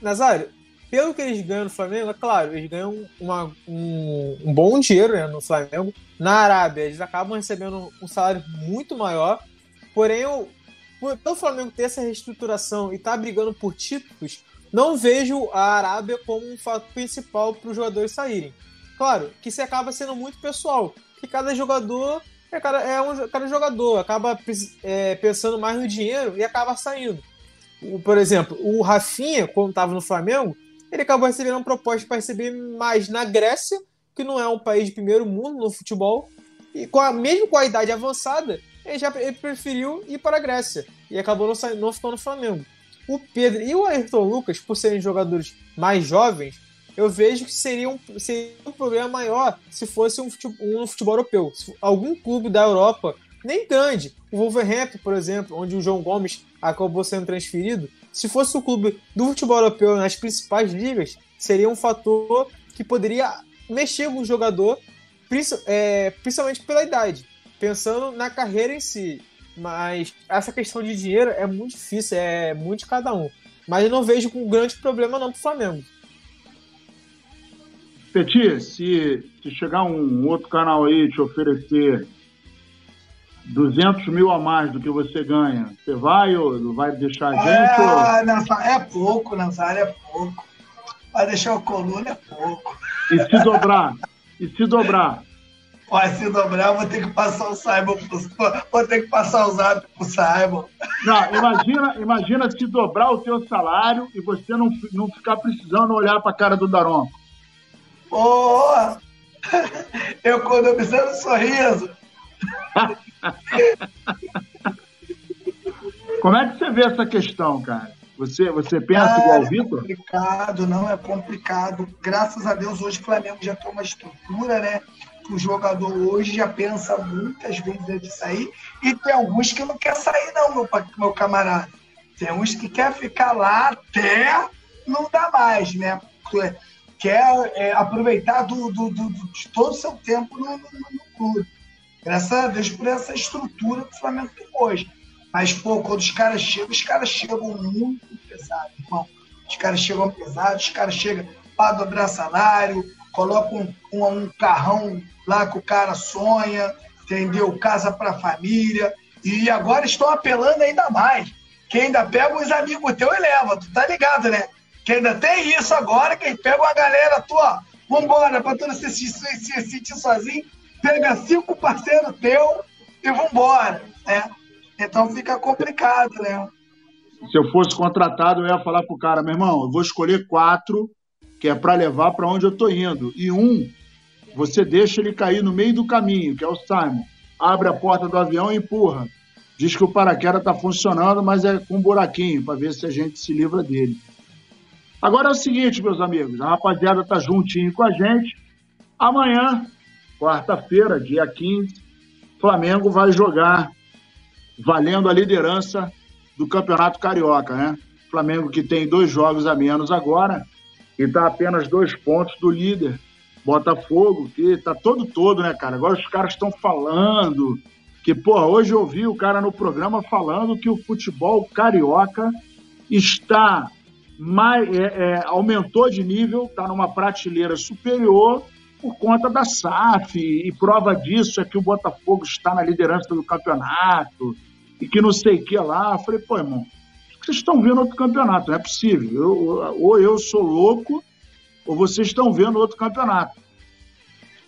Speaker 3: Nazário, pelo que eles ganham no Flamengo, é claro, eles ganham uma, um, um, bom dinheiro né, no Flamengo. Na Arábia, eles acabam recebendo um salário muito maior. Porém, o, pelo Flamengo ter essa reestruturação e estar tá brigando por títulos, não vejo a Arábia como um fato principal para os jogadores saírem. Claro, que se acaba sendo muito pessoal, que cada jogador é, cada, é um cada jogador, acaba é, pensando mais no dinheiro e acaba saindo. Por exemplo, o Rafinha, quando estava no Flamengo, ele acabou recebendo uma proposta para receber mais na Grécia, que não é um país de primeiro mundo no futebol, e com a, mesmo com a idade avançada, ele já ele preferiu ir para a Grécia e acabou não, não ficando no Flamengo. O Pedro e o Ayrton Lucas, por serem jogadores mais jovens, eu vejo que seria um, seria um problema maior se fosse um futebol, um futebol europeu. Se algum clube da Europa, nem grande, o Wolverhampton, por exemplo, onde o João Gomes acabou sendo transferido, se fosse o clube do futebol europeu nas principais ligas, seria um fator que poderia mexer com o jogador, é, principalmente pela idade, pensando na carreira em si. Mas essa questão de dinheiro é muito difícil, é muito de cada um. Mas eu não vejo com grande problema não pro Flamengo.
Speaker 1: Petit, se, se chegar um outro canal aí te oferecer 200 mil a mais do que você ganha, você vai ou vai deixar a gente?
Speaker 2: Ah, ou... Nazar, é pouco, Nazário, é pouco. Vai deixar o coluna, é pouco.
Speaker 1: E se dobrar? E se dobrar?
Speaker 2: Vai se dobrar, eu vou ter que passar o Simon pro, vou ter que passar o zap pro Simon.
Speaker 1: Não, imagina, imagina se dobrar o teu salário e você não, não ficar precisando olhar para a cara do Daronco.
Speaker 2: Oh, eu quando observo o sorriso.
Speaker 1: Como é que você vê essa questão, cara? Você, você pensa ah, igual o Vitor?
Speaker 2: É complicado, não é complicado. Graças a Deus, hoje o Flamengo já tem uma estrutura, né? O jogador hoje já pensa muitas vezes antes de sair. E tem alguns que não quer sair, não, meu, meu camarada. Tem uns que quer ficar lá até não dá mais, né? quer é, aproveitar do, do, do, de todo o seu tempo no, no, no, clube. Graças a Deus por essa estrutura que o Flamengo tem hoje. Mas, pô, quando os caras chegam, os caras chegam muito pesados, irmão. Os caras chegam pesados, os caras chegam para dobrar salário, colocam um, um, um, carrão lá que o cara sonha, entendeu? Casa para família. E agora estão apelando ainda mais. Quem ainda pega os amigos teus e leva, tu tá ligado, né? Que ainda tem isso agora, que pega uma galera tua, vambora, pra tu não se, sentir sozinho, pega cinco parceiros teu e vambora, né? Então fica complicado, né?
Speaker 1: Se eu fosse contratado, eu ia falar pro cara, meu irmão, eu vou escolher quatro, que é para levar para onde eu tô indo. E um, você deixa ele cair no meio do caminho, que é o Simon. Abre a porta do avião e empurra. Diz que o paraquedas está funcionando, mas é com um buraquinho, para ver se a gente se livra dele. Agora é o seguinte, meus amigos, a rapaziada está juntinho com a gente. Amanhã, quarta-feira, dia 15, Flamengo vai jogar valendo a liderança do Campeonato Carioca, né? Flamengo que tem dois jogos a menos agora e está apenas dois pontos do líder, Botafogo, que está todo todo, né, cara? Agora os caras estão falando que, pô, hoje eu ouvi o cara no programa falando que o futebol carioca está mais, é, é, aumentou de nível, está numa prateleira superior por conta da SAF, e prova disso é que o Botafogo está na liderança do campeonato, e que não sei o que lá. Eu falei, pô, irmão, vocês estão vendo outro campeonato, não é possível. Eu, ou eu sou louco, ou vocês estão vendo outro campeonato.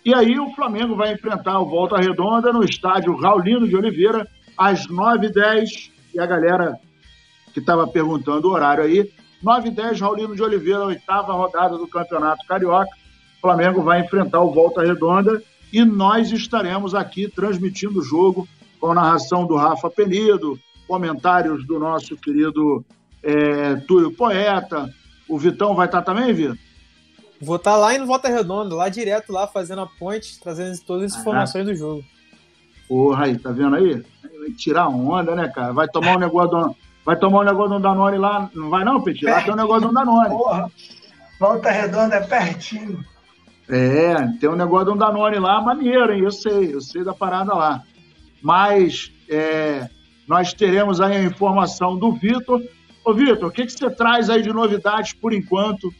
Speaker 1: E aí o Flamengo vai enfrentar o Volta Redonda no estádio Raulino de Oliveira, às 9h10. E a galera que estava perguntando o horário aí, 9 e 10, Raulino de Oliveira, oitava rodada do Campeonato Carioca. O Flamengo vai enfrentar o Volta Redonda e nós estaremos aqui transmitindo o jogo com a narração do Rafa Penido, comentários do nosso querido é, Túlio Poeta. O Vitão vai estar também, Vitor?
Speaker 3: Vou estar lá em Volta Redonda, lá direto, lá fazendo a ponte, trazendo todas as informações do jogo.
Speaker 1: Porra, aí, tá vendo aí? Vai tirar onda, né, cara? Vai tomar um negócio do Vai tomar um negócio do Danone lá. Não vai não, Petit? Lá tem um negócio do Danone.
Speaker 2: Porra. Volta Redonda é pertinho.
Speaker 1: É, tem um negócio do Danone lá, maneiro, hein? Eu sei, eu sei da parada lá. Mas é, nós teremos aí a informação do Vitor. Ô, Vitor, o que, que você traz aí de novidades por enquanto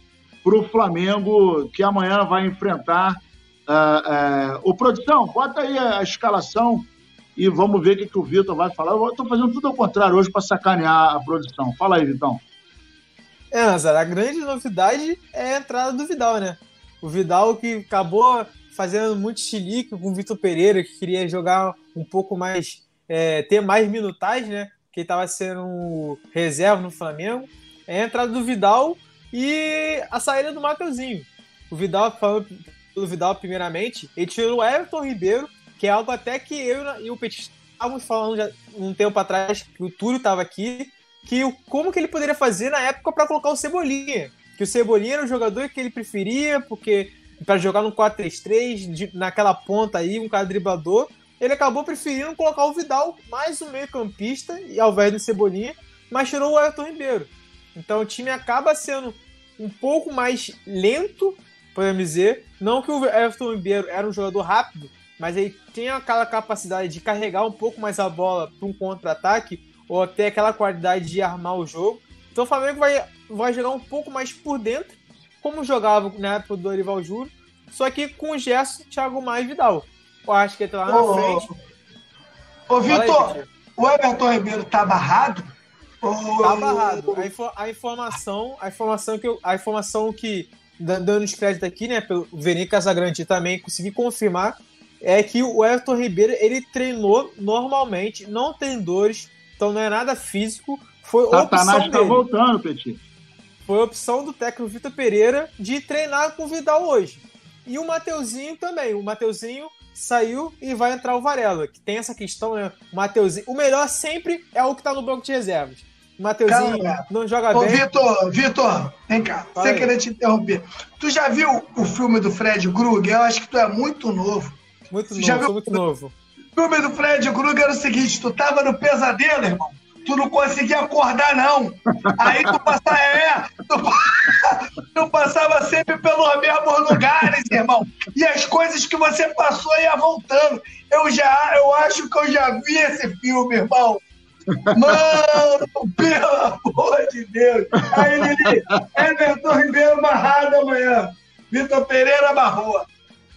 Speaker 1: para o Flamengo que amanhã vai enfrentar uh, uh, o Produção? Bota aí a escalação e vamos ver o que, que o Vitor vai falar. Eu estou fazendo tudo ao contrário hoje para sacanear a produção. Fala aí, Vitão.
Speaker 3: É, Nazar, a grande novidade é a entrada do Vidal, né? O Vidal que acabou fazendo muito chilique com o Vitor Pereira, que queria jogar um pouco mais, é, ter mais minutagem, né? Que estava sendo reserva no Flamengo. É a entrada do Vidal e a saída do Mateuzinho. O Vidal, falando pelo Vidal primeiramente, ele tirou o Everton Ribeiro, que é algo até que eu e o Petit estávamos falando já um tempo atrás, que o Túlio estava aqui, que como que ele poderia fazer na época para colocar o Cebolinha. Que o Cebolinha era o jogador que ele preferia, porque para jogar no 4-3-3, naquela ponta aí, um cara driblador, ele acabou preferindo colocar o Vidal mais um meio-campista, ao invés do Cebolinha, mas tirou o Everton Ribeiro. Então o time acaba sendo um pouco mais lento, podemos dizer. Não que o Everton Ribeiro era um jogador rápido, mas ele tinha aquela capacidade de carregar um pouco mais a bola para um contra-ataque, ou até aquela qualidade de armar o jogo. Então o Flamengo vai, vai jogar um pouco mais por dentro, como jogava na época do Dorival Júnior, só que com o Gerson, Thiago Maia e Vidal. Eu acho que ele tá lá na frente.
Speaker 2: Ô, Vitor, o Everton Ribeiro tá barrado?
Speaker 3: Tá barrado. A, a, informação, a informação que eu, a informação que dando os créditos aqui, né, pelo Veni Casagrande também consegui confirmar é que o Everton Ribeiro ele treinou normalmente, não tem dores, então não é nada físico. Foi
Speaker 1: Satanás
Speaker 3: opção tá dele.
Speaker 1: voltando, Petit.
Speaker 3: Foi opção do técnico Vitor Pereira de treinar com o Vidal hoje. E o Mateuzinho também. O Mateuzinho saiu e vai entrar o Varela, que tem essa questão, né? O Mateuzinho. O melhor sempre é o que tá no banco de reservas. O Mateuzinho Cara, não joga
Speaker 2: ô,
Speaker 3: bem.
Speaker 2: Vitor, Vitor, vem cá, sem querer te interromper. Tu já viu o filme do Fred Krueger? Eu acho que tu é muito novo.
Speaker 3: Muito novo, já viu... muito novo.
Speaker 2: O filme do Fred Krueger era o seguinte: tu tava no pesadelo, irmão tu não conseguia acordar, não. Aí tu passava, é, tu, tu, passava sempre pelos mesmos lugares, irmão. E as coisas que você passou ia voltando. Eu já, eu acho que eu já vi esse filme, irmão. Mano, pelo amor de Deus. Aí, Lili, Everton Ribeiro barrado amanhã. Vitor Pereira barrou.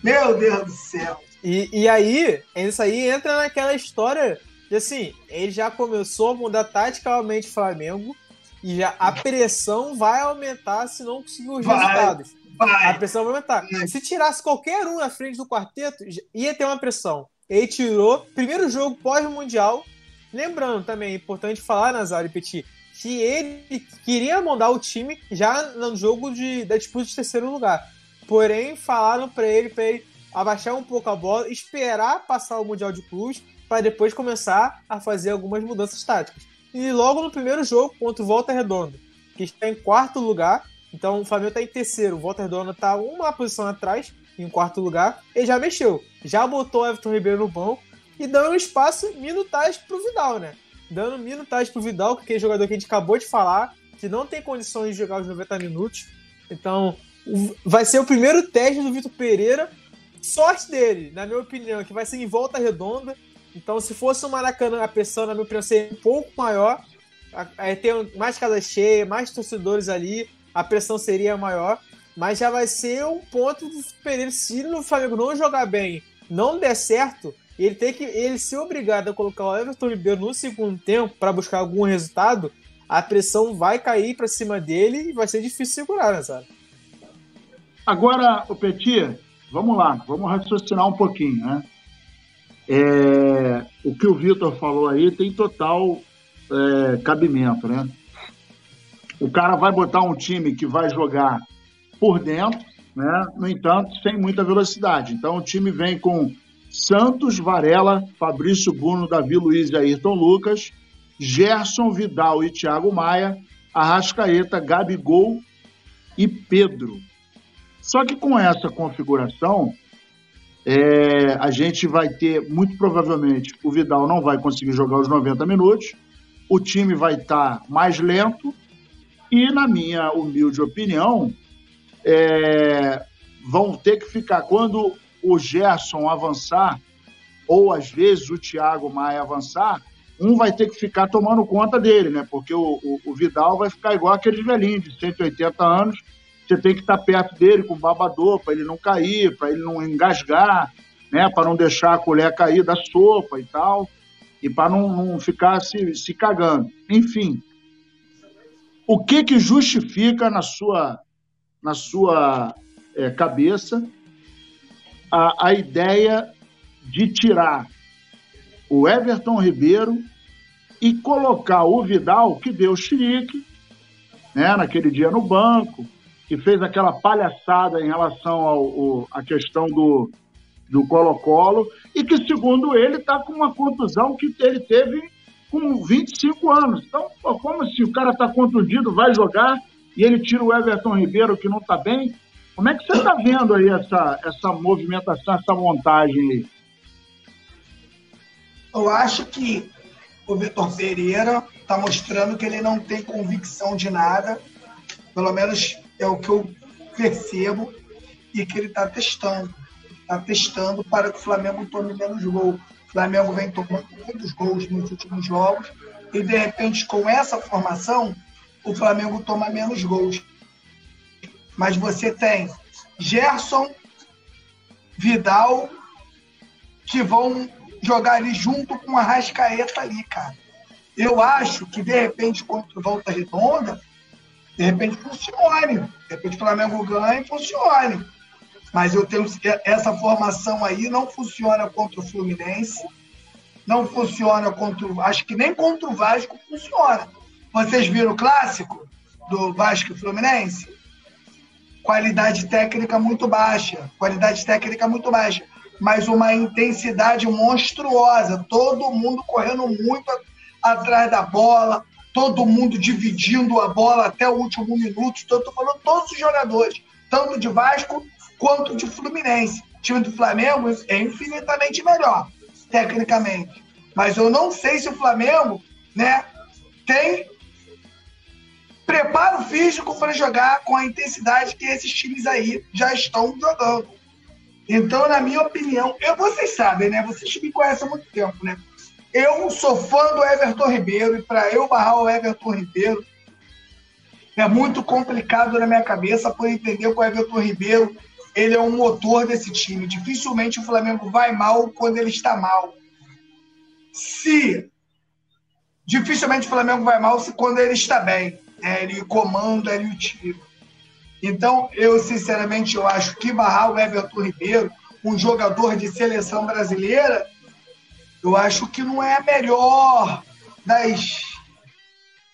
Speaker 2: Meu Deus do céu.
Speaker 3: E, e aí, isso aí entra naquela história e assim, ele já começou a mudar taticamente o Flamengo e já a pressão vai aumentar se não conseguir os vai, resultados. Vai. A pressão vai aumentar. Se tirasse qualquer um na frente do quarteto, ia ter uma pressão. Ele tirou, primeiro jogo pós-mundial. Lembrando também, é importante falar, Nazário Petit, que ele queria mandar o time já no jogo de, da disputa de terceiro lugar. Porém, falaram para ele, para ele abaixar um pouco a bola, esperar passar o Mundial de Clubes para depois começar a fazer algumas mudanças táticas. E logo no primeiro jogo contra o Volta Redonda, que está em quarto lugar, então o Flamengo está em terceiro, o Volta Redonda está uma posição atrás, em quarto lugar, ele já mexeu, já botou o Everton Ribeiro no banco e dando espaço, minutagem para o Vidal, né? Dando minutagem para o Vidal, que é aquele jogador que a gente acabou de falar, que não tem condições de jogar os 90 minutos. Então, vai ser o primeiro teste do Vitor Pereira. Sorte dele, na minha opinião, que vai ser em volta redonda. Então, se fosse o Maracanã, a pressão, na minha opinião, seria um pouco maior. Aí tem mais casa cheia, mais torcedores ali, a pressão seria maior. Mas já vai ser um ponto do Pereira. Se o Flamengo não jogar bem, não der certo, ele tem que ele ser obrigado a colocar o Everton Ribeiro no segundo tempo para buscar algum resultado. A pressão vai cair para cima dele e vai ser difícil segurar, né, sabe?
Speaker 1: Agora, o Petit, vamos lá, vamos raciocinar um pouquinho, né? É, o que o Vitor falou aí tem total é, cabimento, né? O cara vai botar um time que vai jogar por dentro, né? No entanto, sem muita velocidade. Então o time vem com Santos, Varela, Fabrício Bruno, Davi Luiz e Ayrton Lucas, Gerson, Vidal e Thiago Maia, Arrascaeta, Gabigol e Pedro. Só que com essa configuração, é, a gente vai ter, muito provavelmente, o Vidal não vai conseguir jogar os 90 minutos, o time vai estar tá mais lento e, na minha humilde opinião, é, vão ter que ficar, quando o Gerson avançar, ou às vezes o Thiago Maia avançar, um vai ter que ficar tomando conta dele, né? Porque o, o, o Vidal vai ficar igual aqueles velhinhos de 180 anos, você tem que estar perto dele com babador para ele não cair, para ele não engasgar, né? Para não deixar a colher cair da sopa e tal, e para não, não, ficar se, se cagando. Enfim, o que que justifica na sua na sua é, cabeça a, a ideia de tirar o Everton Ribeiro e colocar o Vidal, que deu xerique, né, naquele dia no banco, que fez aquela palhaçada em relação ao, à questão do, do Colo-Colo, e que, segundo ele, está com uma contusão que ele teve com 25 anos. Então, pô, como se o cara está contundido, vai jogar, e ele tira o Everton Ribeiro, que não está bem? Como é que você está vendo aí essa, essa movimentação, essa montagem aí?
Speaker 2: Eu acho que o Vitor Pereira está mostrando que ele não tem convicção de nada, pelo menos é o que eu percebo, e que ele está testando. Está testando para que o Flamengo tome menos gol. O Flamengo vem tomando muitos gols nos últimos jogos, e de repente, com essa formação, o Flamengo toma menos gols. Mas você tem Gerson, Vidal, que vão jogar ali junto com a Rascaeta ali, cara. Eu acho que, de repente, contra o Volta Redonda, de repente funcione. De repente o Flamengo ganha e funcione. Mas eu tenho essa formação aí não funciona contra o Fluminense, não funciona contra o. Acho que nem contra o Vasco funciona. Vocês viram o clássico do Vasco e Fluminense? Qualidade técnica muito baixa. Qualidade técnica muito baixa mas uma intensidade monstruosa. Todo mundo correndo muito atrás da bola, todo mundo dividindo a bola até o último minuto. Estou falando todos os jogadores, tanto de Vasco quanto de Fluminense. O time do Flamengo é infinitamente melhor, tecnicamente. Mas eu não sei se o Flamengo né, tem preparo físico para jogar com a intensidade que esses times aí já estão jogando. Então, na minha opinião, eu, vocês sabem, né? Vocês me conhecem há muito tempo, né? Eu sou fã do Everton Ribeiro e para eu barrar o Everton Ribeiro é muito complicado na minha cabeça por entender que o Everton Ribeiro ele é um motor desse time. Dificilmente o Flamengo vai mal quando ele está mal. Se dificilmente o Flamengo vai mal se quando ele está bem, né? ele comanda ali o time. Então, eu sinceramente eu acho que barrar o Everton Ribeiro, um jogador de seleção brasileira, eu acho que não é a melhor das,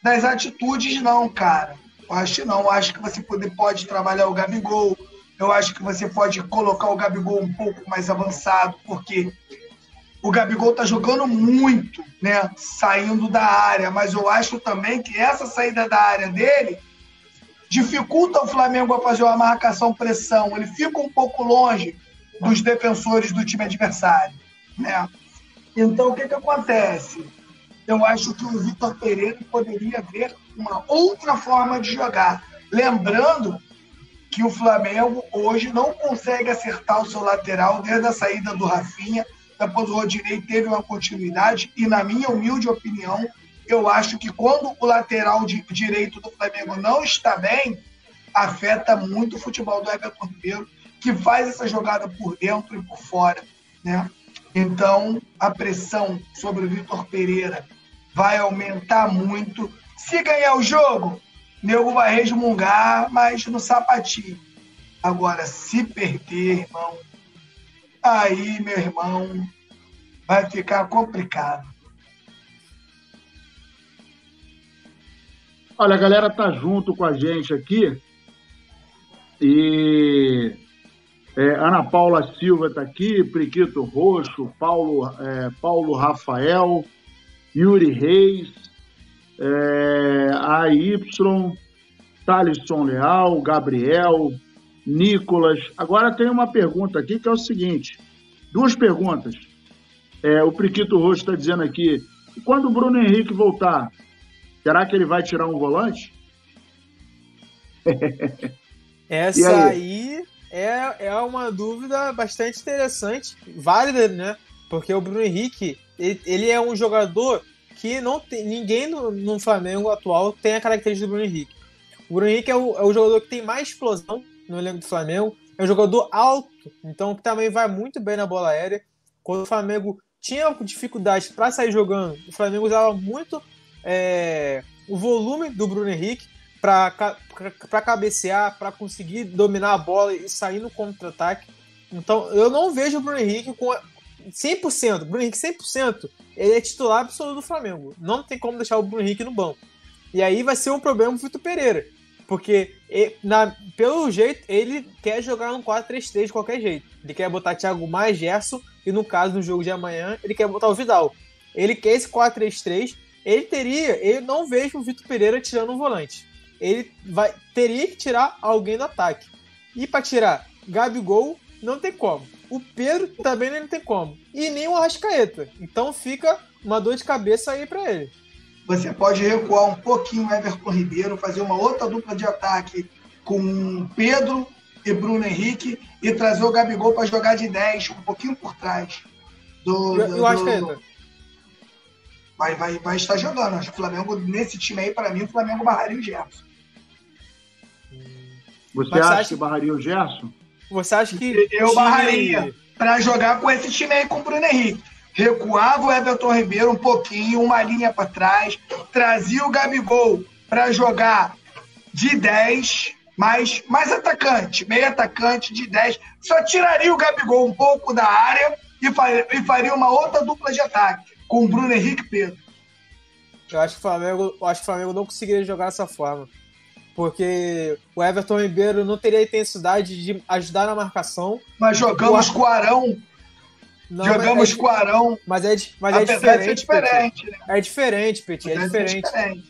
Speaker 2: das atitudes, não, cara. Eu acho que não. Eu acho que você pode, pode trabalhar o Gabigol. Eu acho que você pode colocar o Gabigol um pouco mais avançado, porque o Gabigol tá jogando muito, né? Saindo da área, mas eu acho também que essa saída da área dele dificulta o Flamengo a fazer uma marcação pressão. Ele fica um pouco longe dos defensores do time adversário, né? Então, o que, que acontece? Eu acho que o Vitor Pereira poderia ver uma outra forma de jogar. Lembrando que o Flamengo hoje não consegue acertar o seu lateral desde a saída do Rafinha. Depois o Rodinei teve uma continuidade e, na minha humilde opinião, eu acho que quando o lateral direito do Flamengo não está bem, afeta muito o futebol do Everton Ribeiro, que faz essa jogada por dentro e por fora. Né? Então, a pressão sobre o Vitor Pereira vai aumentar muito. Se ganhar o jogo, nego vai resmungar, mas no sapatinho. Agora, se perder, irmão, aí, meu irmão, vai ficar complicado.
Speaker 1: Olha, a galera tá junto com a gente aqui. E é, Ana Paula Silva está aqui, Priquito Roxo, Paulo, é, Paulo Rafael, Yuri Reis, é, AY, Thalisson Leal, Gabriel, Nicolas. Agora tem uma pergunta aqui que é o seguinte: duas perguntas. É, o Priquito Roxo está dizendo aqui: quando o Bruno Henrique voltar, Será que ele vai tirar um volante?
Speaker 3: Essa aí? aí, é, é uma dúvida bastante interessante, válida, né? Porque o Bruno Henrique, ele, ele é um jogador que não tem, ninguém no, no, Flamengo atual tem a característica do Bruno Henrique. O Bruno Henrique é o, é o jogador que tem mais explosão no elenco do Flamengo, é um jogador alto, então que também vai muito bem na bola aérea. Quando o Flamengo tinha dificuldade para sair jogando, o Flamengo usava muito é, o volume do Bruno Henrique para cabecear, para conseguir dominar a bola e sair no contra-ataque. Então, eu não vejo o Bruno Henrique com 100%. Bruno Henrique 100%. Ele é titular absoluto do Flamengo. Não tem como deixar o Bruno Henrique no banco. E aí vai ser um problema pro Vitor Pereira. Porque, na, pelo jeito, ele quer jogar um 4-3-3 de qualquer jeito. Ele quer botar Thiago mais Gerson. E no caso, no jogo de amanhã, ele quer botar o Vidal. Ele quer esse 4-3-3. Ele teria. Ele não vejo o Vitor Pereira tirando um volante. Ele vai, teria que tirar alguém do ataque. E para tirar Gabigol, não tem como. O Pedro também não tem como. E nem o Arrascaeta. Então fica uma dor de cabeça aí para ele.
Speaker 2: Você pode recuar um pouquinho o Everton Ribeiro, fazer uma outra dupla de ataque com Pedro e Bruno Henrique e trazer o Gabigol para jogar de 10, um pouquinho por trás. Do,
Speaker 3: e o Arrascaeta?
Speaker 2: Vai, vai, vai estar jogando. Acho que o Flamengo, nesse time aí, para mim, o Flamengo barraria o Gerson.
Speaker 1: Você acha, acha que barraria o Gerson?
Speaker 3: Você acha que.
Speaker 2: Eu barraria para jogar com esse time aí com o Bruno Henrique. Recuava o Everton Ribeiro um pouquinho, uma linha para trás, trazia o Gabigol para jogar de 10, mais, mais atacante, meio atacante de 10. Só tiraria o Gabigol um pouco da área e faria, e faria uma outra dupla de ataque com o Bruno Henrique e Pedro.
Speaker 3: Eu acho que o Flamengo, acho que o Flamengo não conseguiria jogar dessa forma porque o Everton Ribeiro não teria a intensidade de ajudar na marcação.
Speaker 2: Mas jogamos o... com o Arão. Não, jogamos é, com o Arão.
Speaker 3: Mas é, mas é diferente. diferente né? É diferente, Petit. É diferente.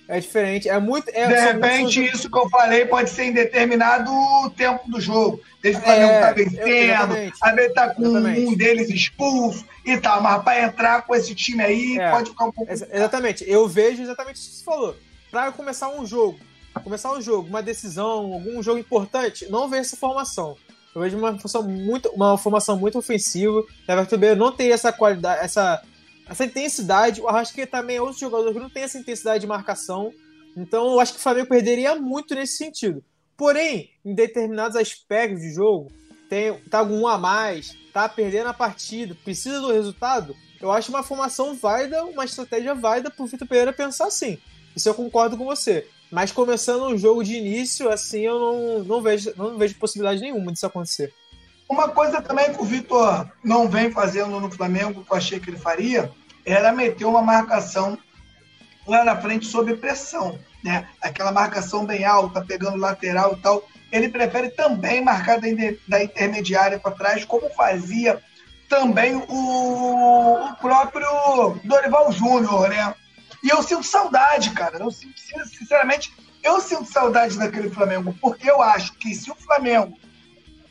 Speaker 3: É diferente. É muito. É,
Speaker 2: de repente, isso que eu falei pode ser em determinado tempo do jogo. Desde que o Flamengo tá vencendo, a vezes tá com exatamente. um deles expulso e tal. Mas para entrar com esse time aí, é. pode ficar um pouco.
Speaker 3: Exatamente. Eu vejo exatamente isso que você falou. Para começar um jogo começar o jogo, uma decisão, algum jogo importante, não vejo essa formação. Eu vejo uma formação muito, uma formação muito ofensiva. Everton Ribeiro não tem essa qualidade, essa, essa intensidade. O Arrascaeta também é outro jogador que não tem essa intensidade de marcação. Então eu acho que o Flamengo perderia muito nesse sentido. Porém, em determinados aspectos de jogo, tem, tá com um a mais, tá perdendo a partida, precisa do resultado, eu acho uma formação válida, uma estratégia válida pro Vitor Pereira pensar assim. Isso eu concordo com você. Mas começando um jogo de início, assim, eu não, não, vejo, não vejo possibilidade nenhuma disso acontecer.
Speaker 2: Uma coisa também que o Vitor não vem fazendo no Flamengo, que eu achei que ele faria, era meter uma marcação lá na frente sob pressão, né? Aquela marcação bem alta, pegando lateral e tal. Ele prefere também marcar da intermediária para trás, como fazia também o, o próprio Dorival Júnior, né? E eu sinto saudade, cara. Eu sinto, sinceramente, eu sinto saudade daquele Flamengo, porque eu acho que se o Flamengo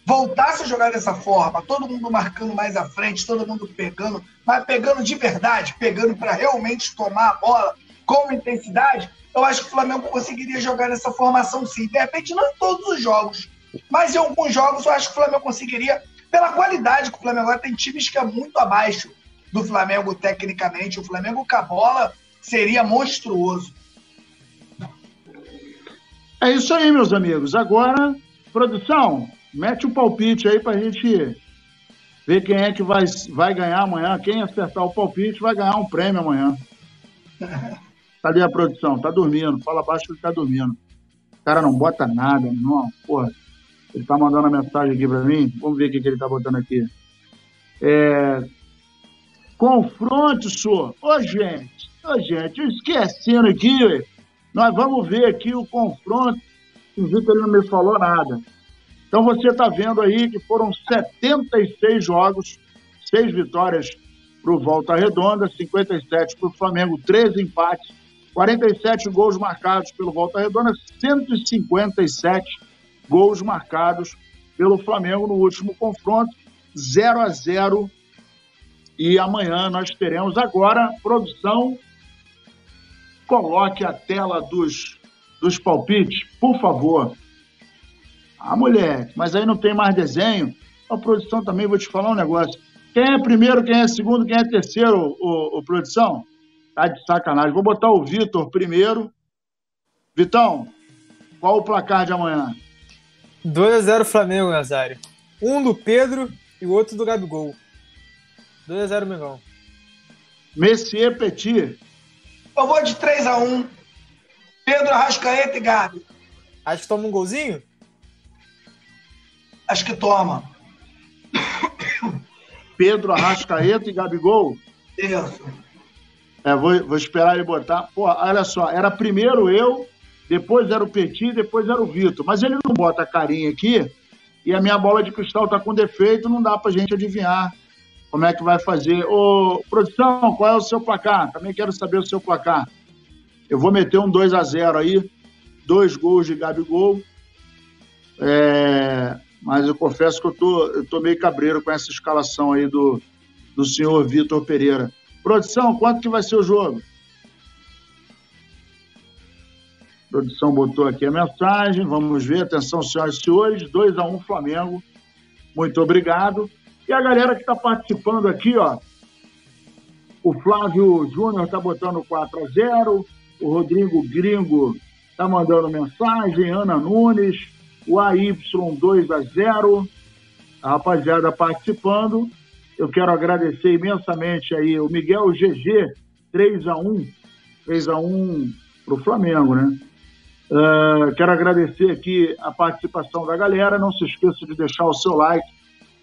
Speaker 2: voltasse a jogar dessa forma, todo mundo marcando mais à frente, todo mundo pegando, mas pegando de verdade, pegando para realmente tomar a bola com intensidade, eu acho que o Flamengo conseguiria jogar nessa formação sim. De repente, não em todos os jogos, mas em alguns jogos eu acho que o Flamengo conseguiria, pela qualidade que o Flamengo tem times que é muito abaixo do Flamengo tecnicamente. O Flamengo com a bola seria monstruoso.
Speaker 1: É isso aí, meus amigos. Agora, produção, mete o um palpite aí pra gente ver quem é que vai, vai ganhar amanhã. Quem acertar o palpite vai ganhar um prêmio amanhã. Cadê a produção? Tá dormindo. Fala baixo que ele tá dormindo. O cara não bota nada, não. Porra. Ele tá mandando uma mensagem aqui pra mim. Vamos ver o que, que ele tá botando aqui. É... Confronto, senhor. Ô, gente. Ô, gente, esquecendo aqui, nós vamos ver aqui o confronto. O Vitor não me falou nada. Então você está vendo aí que foram 76 jogos, 6 vitórias para o Volta Redonda, 57 para o Flamengo, 13 empates, 47 gols marcados pelo Volta Redonda, 157 gols marcados pelo Flamengo no último confronto, 0 a 0 e amanhã nós teremos agora produção coloque a tela dos, dos palpites, por favor. Ah, mulher, mas aí não tem mais desenho. A produção também, vou te falar um negócio. Quem é primeiro, quem é segundo, quem é terceiro, o, o produção? Tá de sacanagem. Vou botar o Vitor primeiro. Vitão, qual o placar de amanhã?
Speaker 3: 2x0 Flamengo, Nazário. Um do Pedro e o outro do Gabigol. 2x0 Mengão.
Speaker 1: Messier Petit.
Speaker 2: Eu vou de 3 x 1 Pedro Arrascaeta e Gabi.
Speaker 3: Acho que toma um golzinho?
Speaker 2: Acho que toma.
Speaker 1: Pedro Arrascaeta e Gabigol?
Speaker 2: Isso.
Speaker 1: É, vou, vou esperar ele botar. Pô, olha só, era primeiro eu, depois era o Petit, depois era o Vitor. Mas ele não bota a carinha aqui e a minha bola de cristal tá com defeito, não dá pra gente adivinhar como é que vai fazer. Ô, produção, qual é o seu placar? Também quero saber o seu placar. Eu vou meter um 2 a 0 aí, dois gols de Gabigol. É, mas eu confesso que eu tô, eu tô meio cabreiro com essa escalação aí do, do senhor Vitor Pereira. Produção, quanto que vai ser o jogo? Produção botou aqui a mensagem. Vamos ver. Atenção, senhoras e senhores. 2 a 1 um, Flamengo. Muito obrigado. E a galera que está participando aqui, ó. O Flávio Júnior está botando 4 a 0 O Rodrigo Gringo está mandando mensagem. Ana Nunes. O AY 2 a 0 A rapaziada participando. Eu quero agradecer imensamente aí o Miguel GG, 3 a 1 3 a 1 para o Flamengo, né? Uh, quero agradecer aqui a participação da galera. Não se esqueça de deixar o seu like,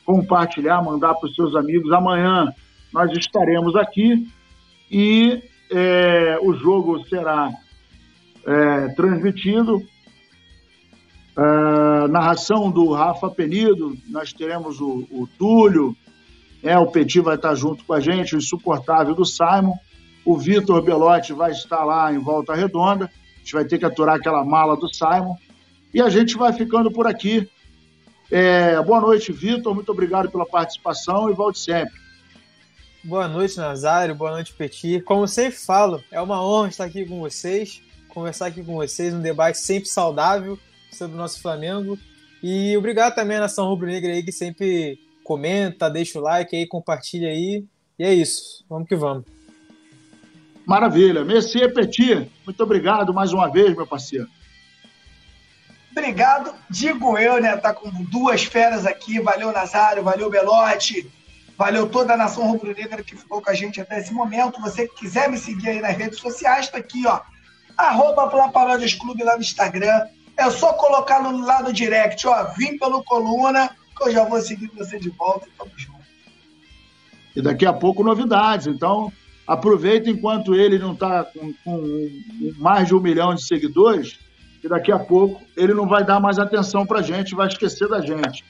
Speaker 1: compartilhar, mandar para os seus amigos. Amanhã nós estaremos aqui e é, o jogo será é, transmitido. Uh, narração do Rafa Penido, nós teremos o, o Túlio, é, o Petit vai estar junto com a gente, o insuportável do Simon. O Vitor Belotti vai estar lá em Volta Redonda. A gente vai ter que aturar aquela mala do Simon. E a gente vai ficando por aqui. É, boa noite, Vitor. Muito obrigado pela participação e volte sempre.
Speaker 3: Boa noite, Nazário. Boa noite, Petit. Como sempre falo, é uma honra estar aqui com vocês, conversar aqui com vocês, um debate sempre saudável sobre o nosso Flamengo. E obrigado também à Nação Rubro Negra aí, que sempre comenta, deixa o like aí, compartilha aí. E é isso. Vamos que vamos.
Speaker 1: Maravilha. Messier Petit, muito obrigado mais uma vez, meu parceiro.
Speaker 2: Obrigado, digo eu, né? Tá com duas feras aqui. Valeu, Nazário, valeu, Belote, valeu toda a nação rubro-negra que ficou com a gente até esse momento. Você que quiser me seguir aí nas redes sociais, tá aqui, ó. Arroba Clube lá no Instagram. É só colocar no, lá no direct, ó. Vim pelo Coluna que eu já vou seguir você de volta e tamo junto.
Speaker 1: E daqui a pouco novidades. Então, aproveita enquanto ele não está com, com, mais de um milhão de seguidores, que daqui a pouco ele não vai dar mais atenção para a gente, vai esquecer da gente.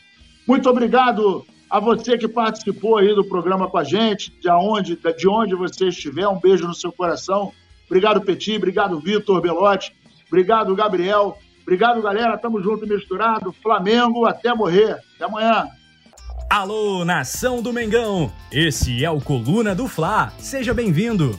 Speaker 1: Muito obrigado a você que participou aí do programa com a gente, de onde, de onde você estiver, um beijo no seu coração. Obrigado, Petit, obrigado, Vitor Belotti, obrigado, Gabriel, Obrigado, galera. Tamo junto misturado. Flamengo até morrer. Até amanhã.
Speaker 4: Alô, nação do Mengão! Esse é o Coluna do Fla. Seja bem-vindo.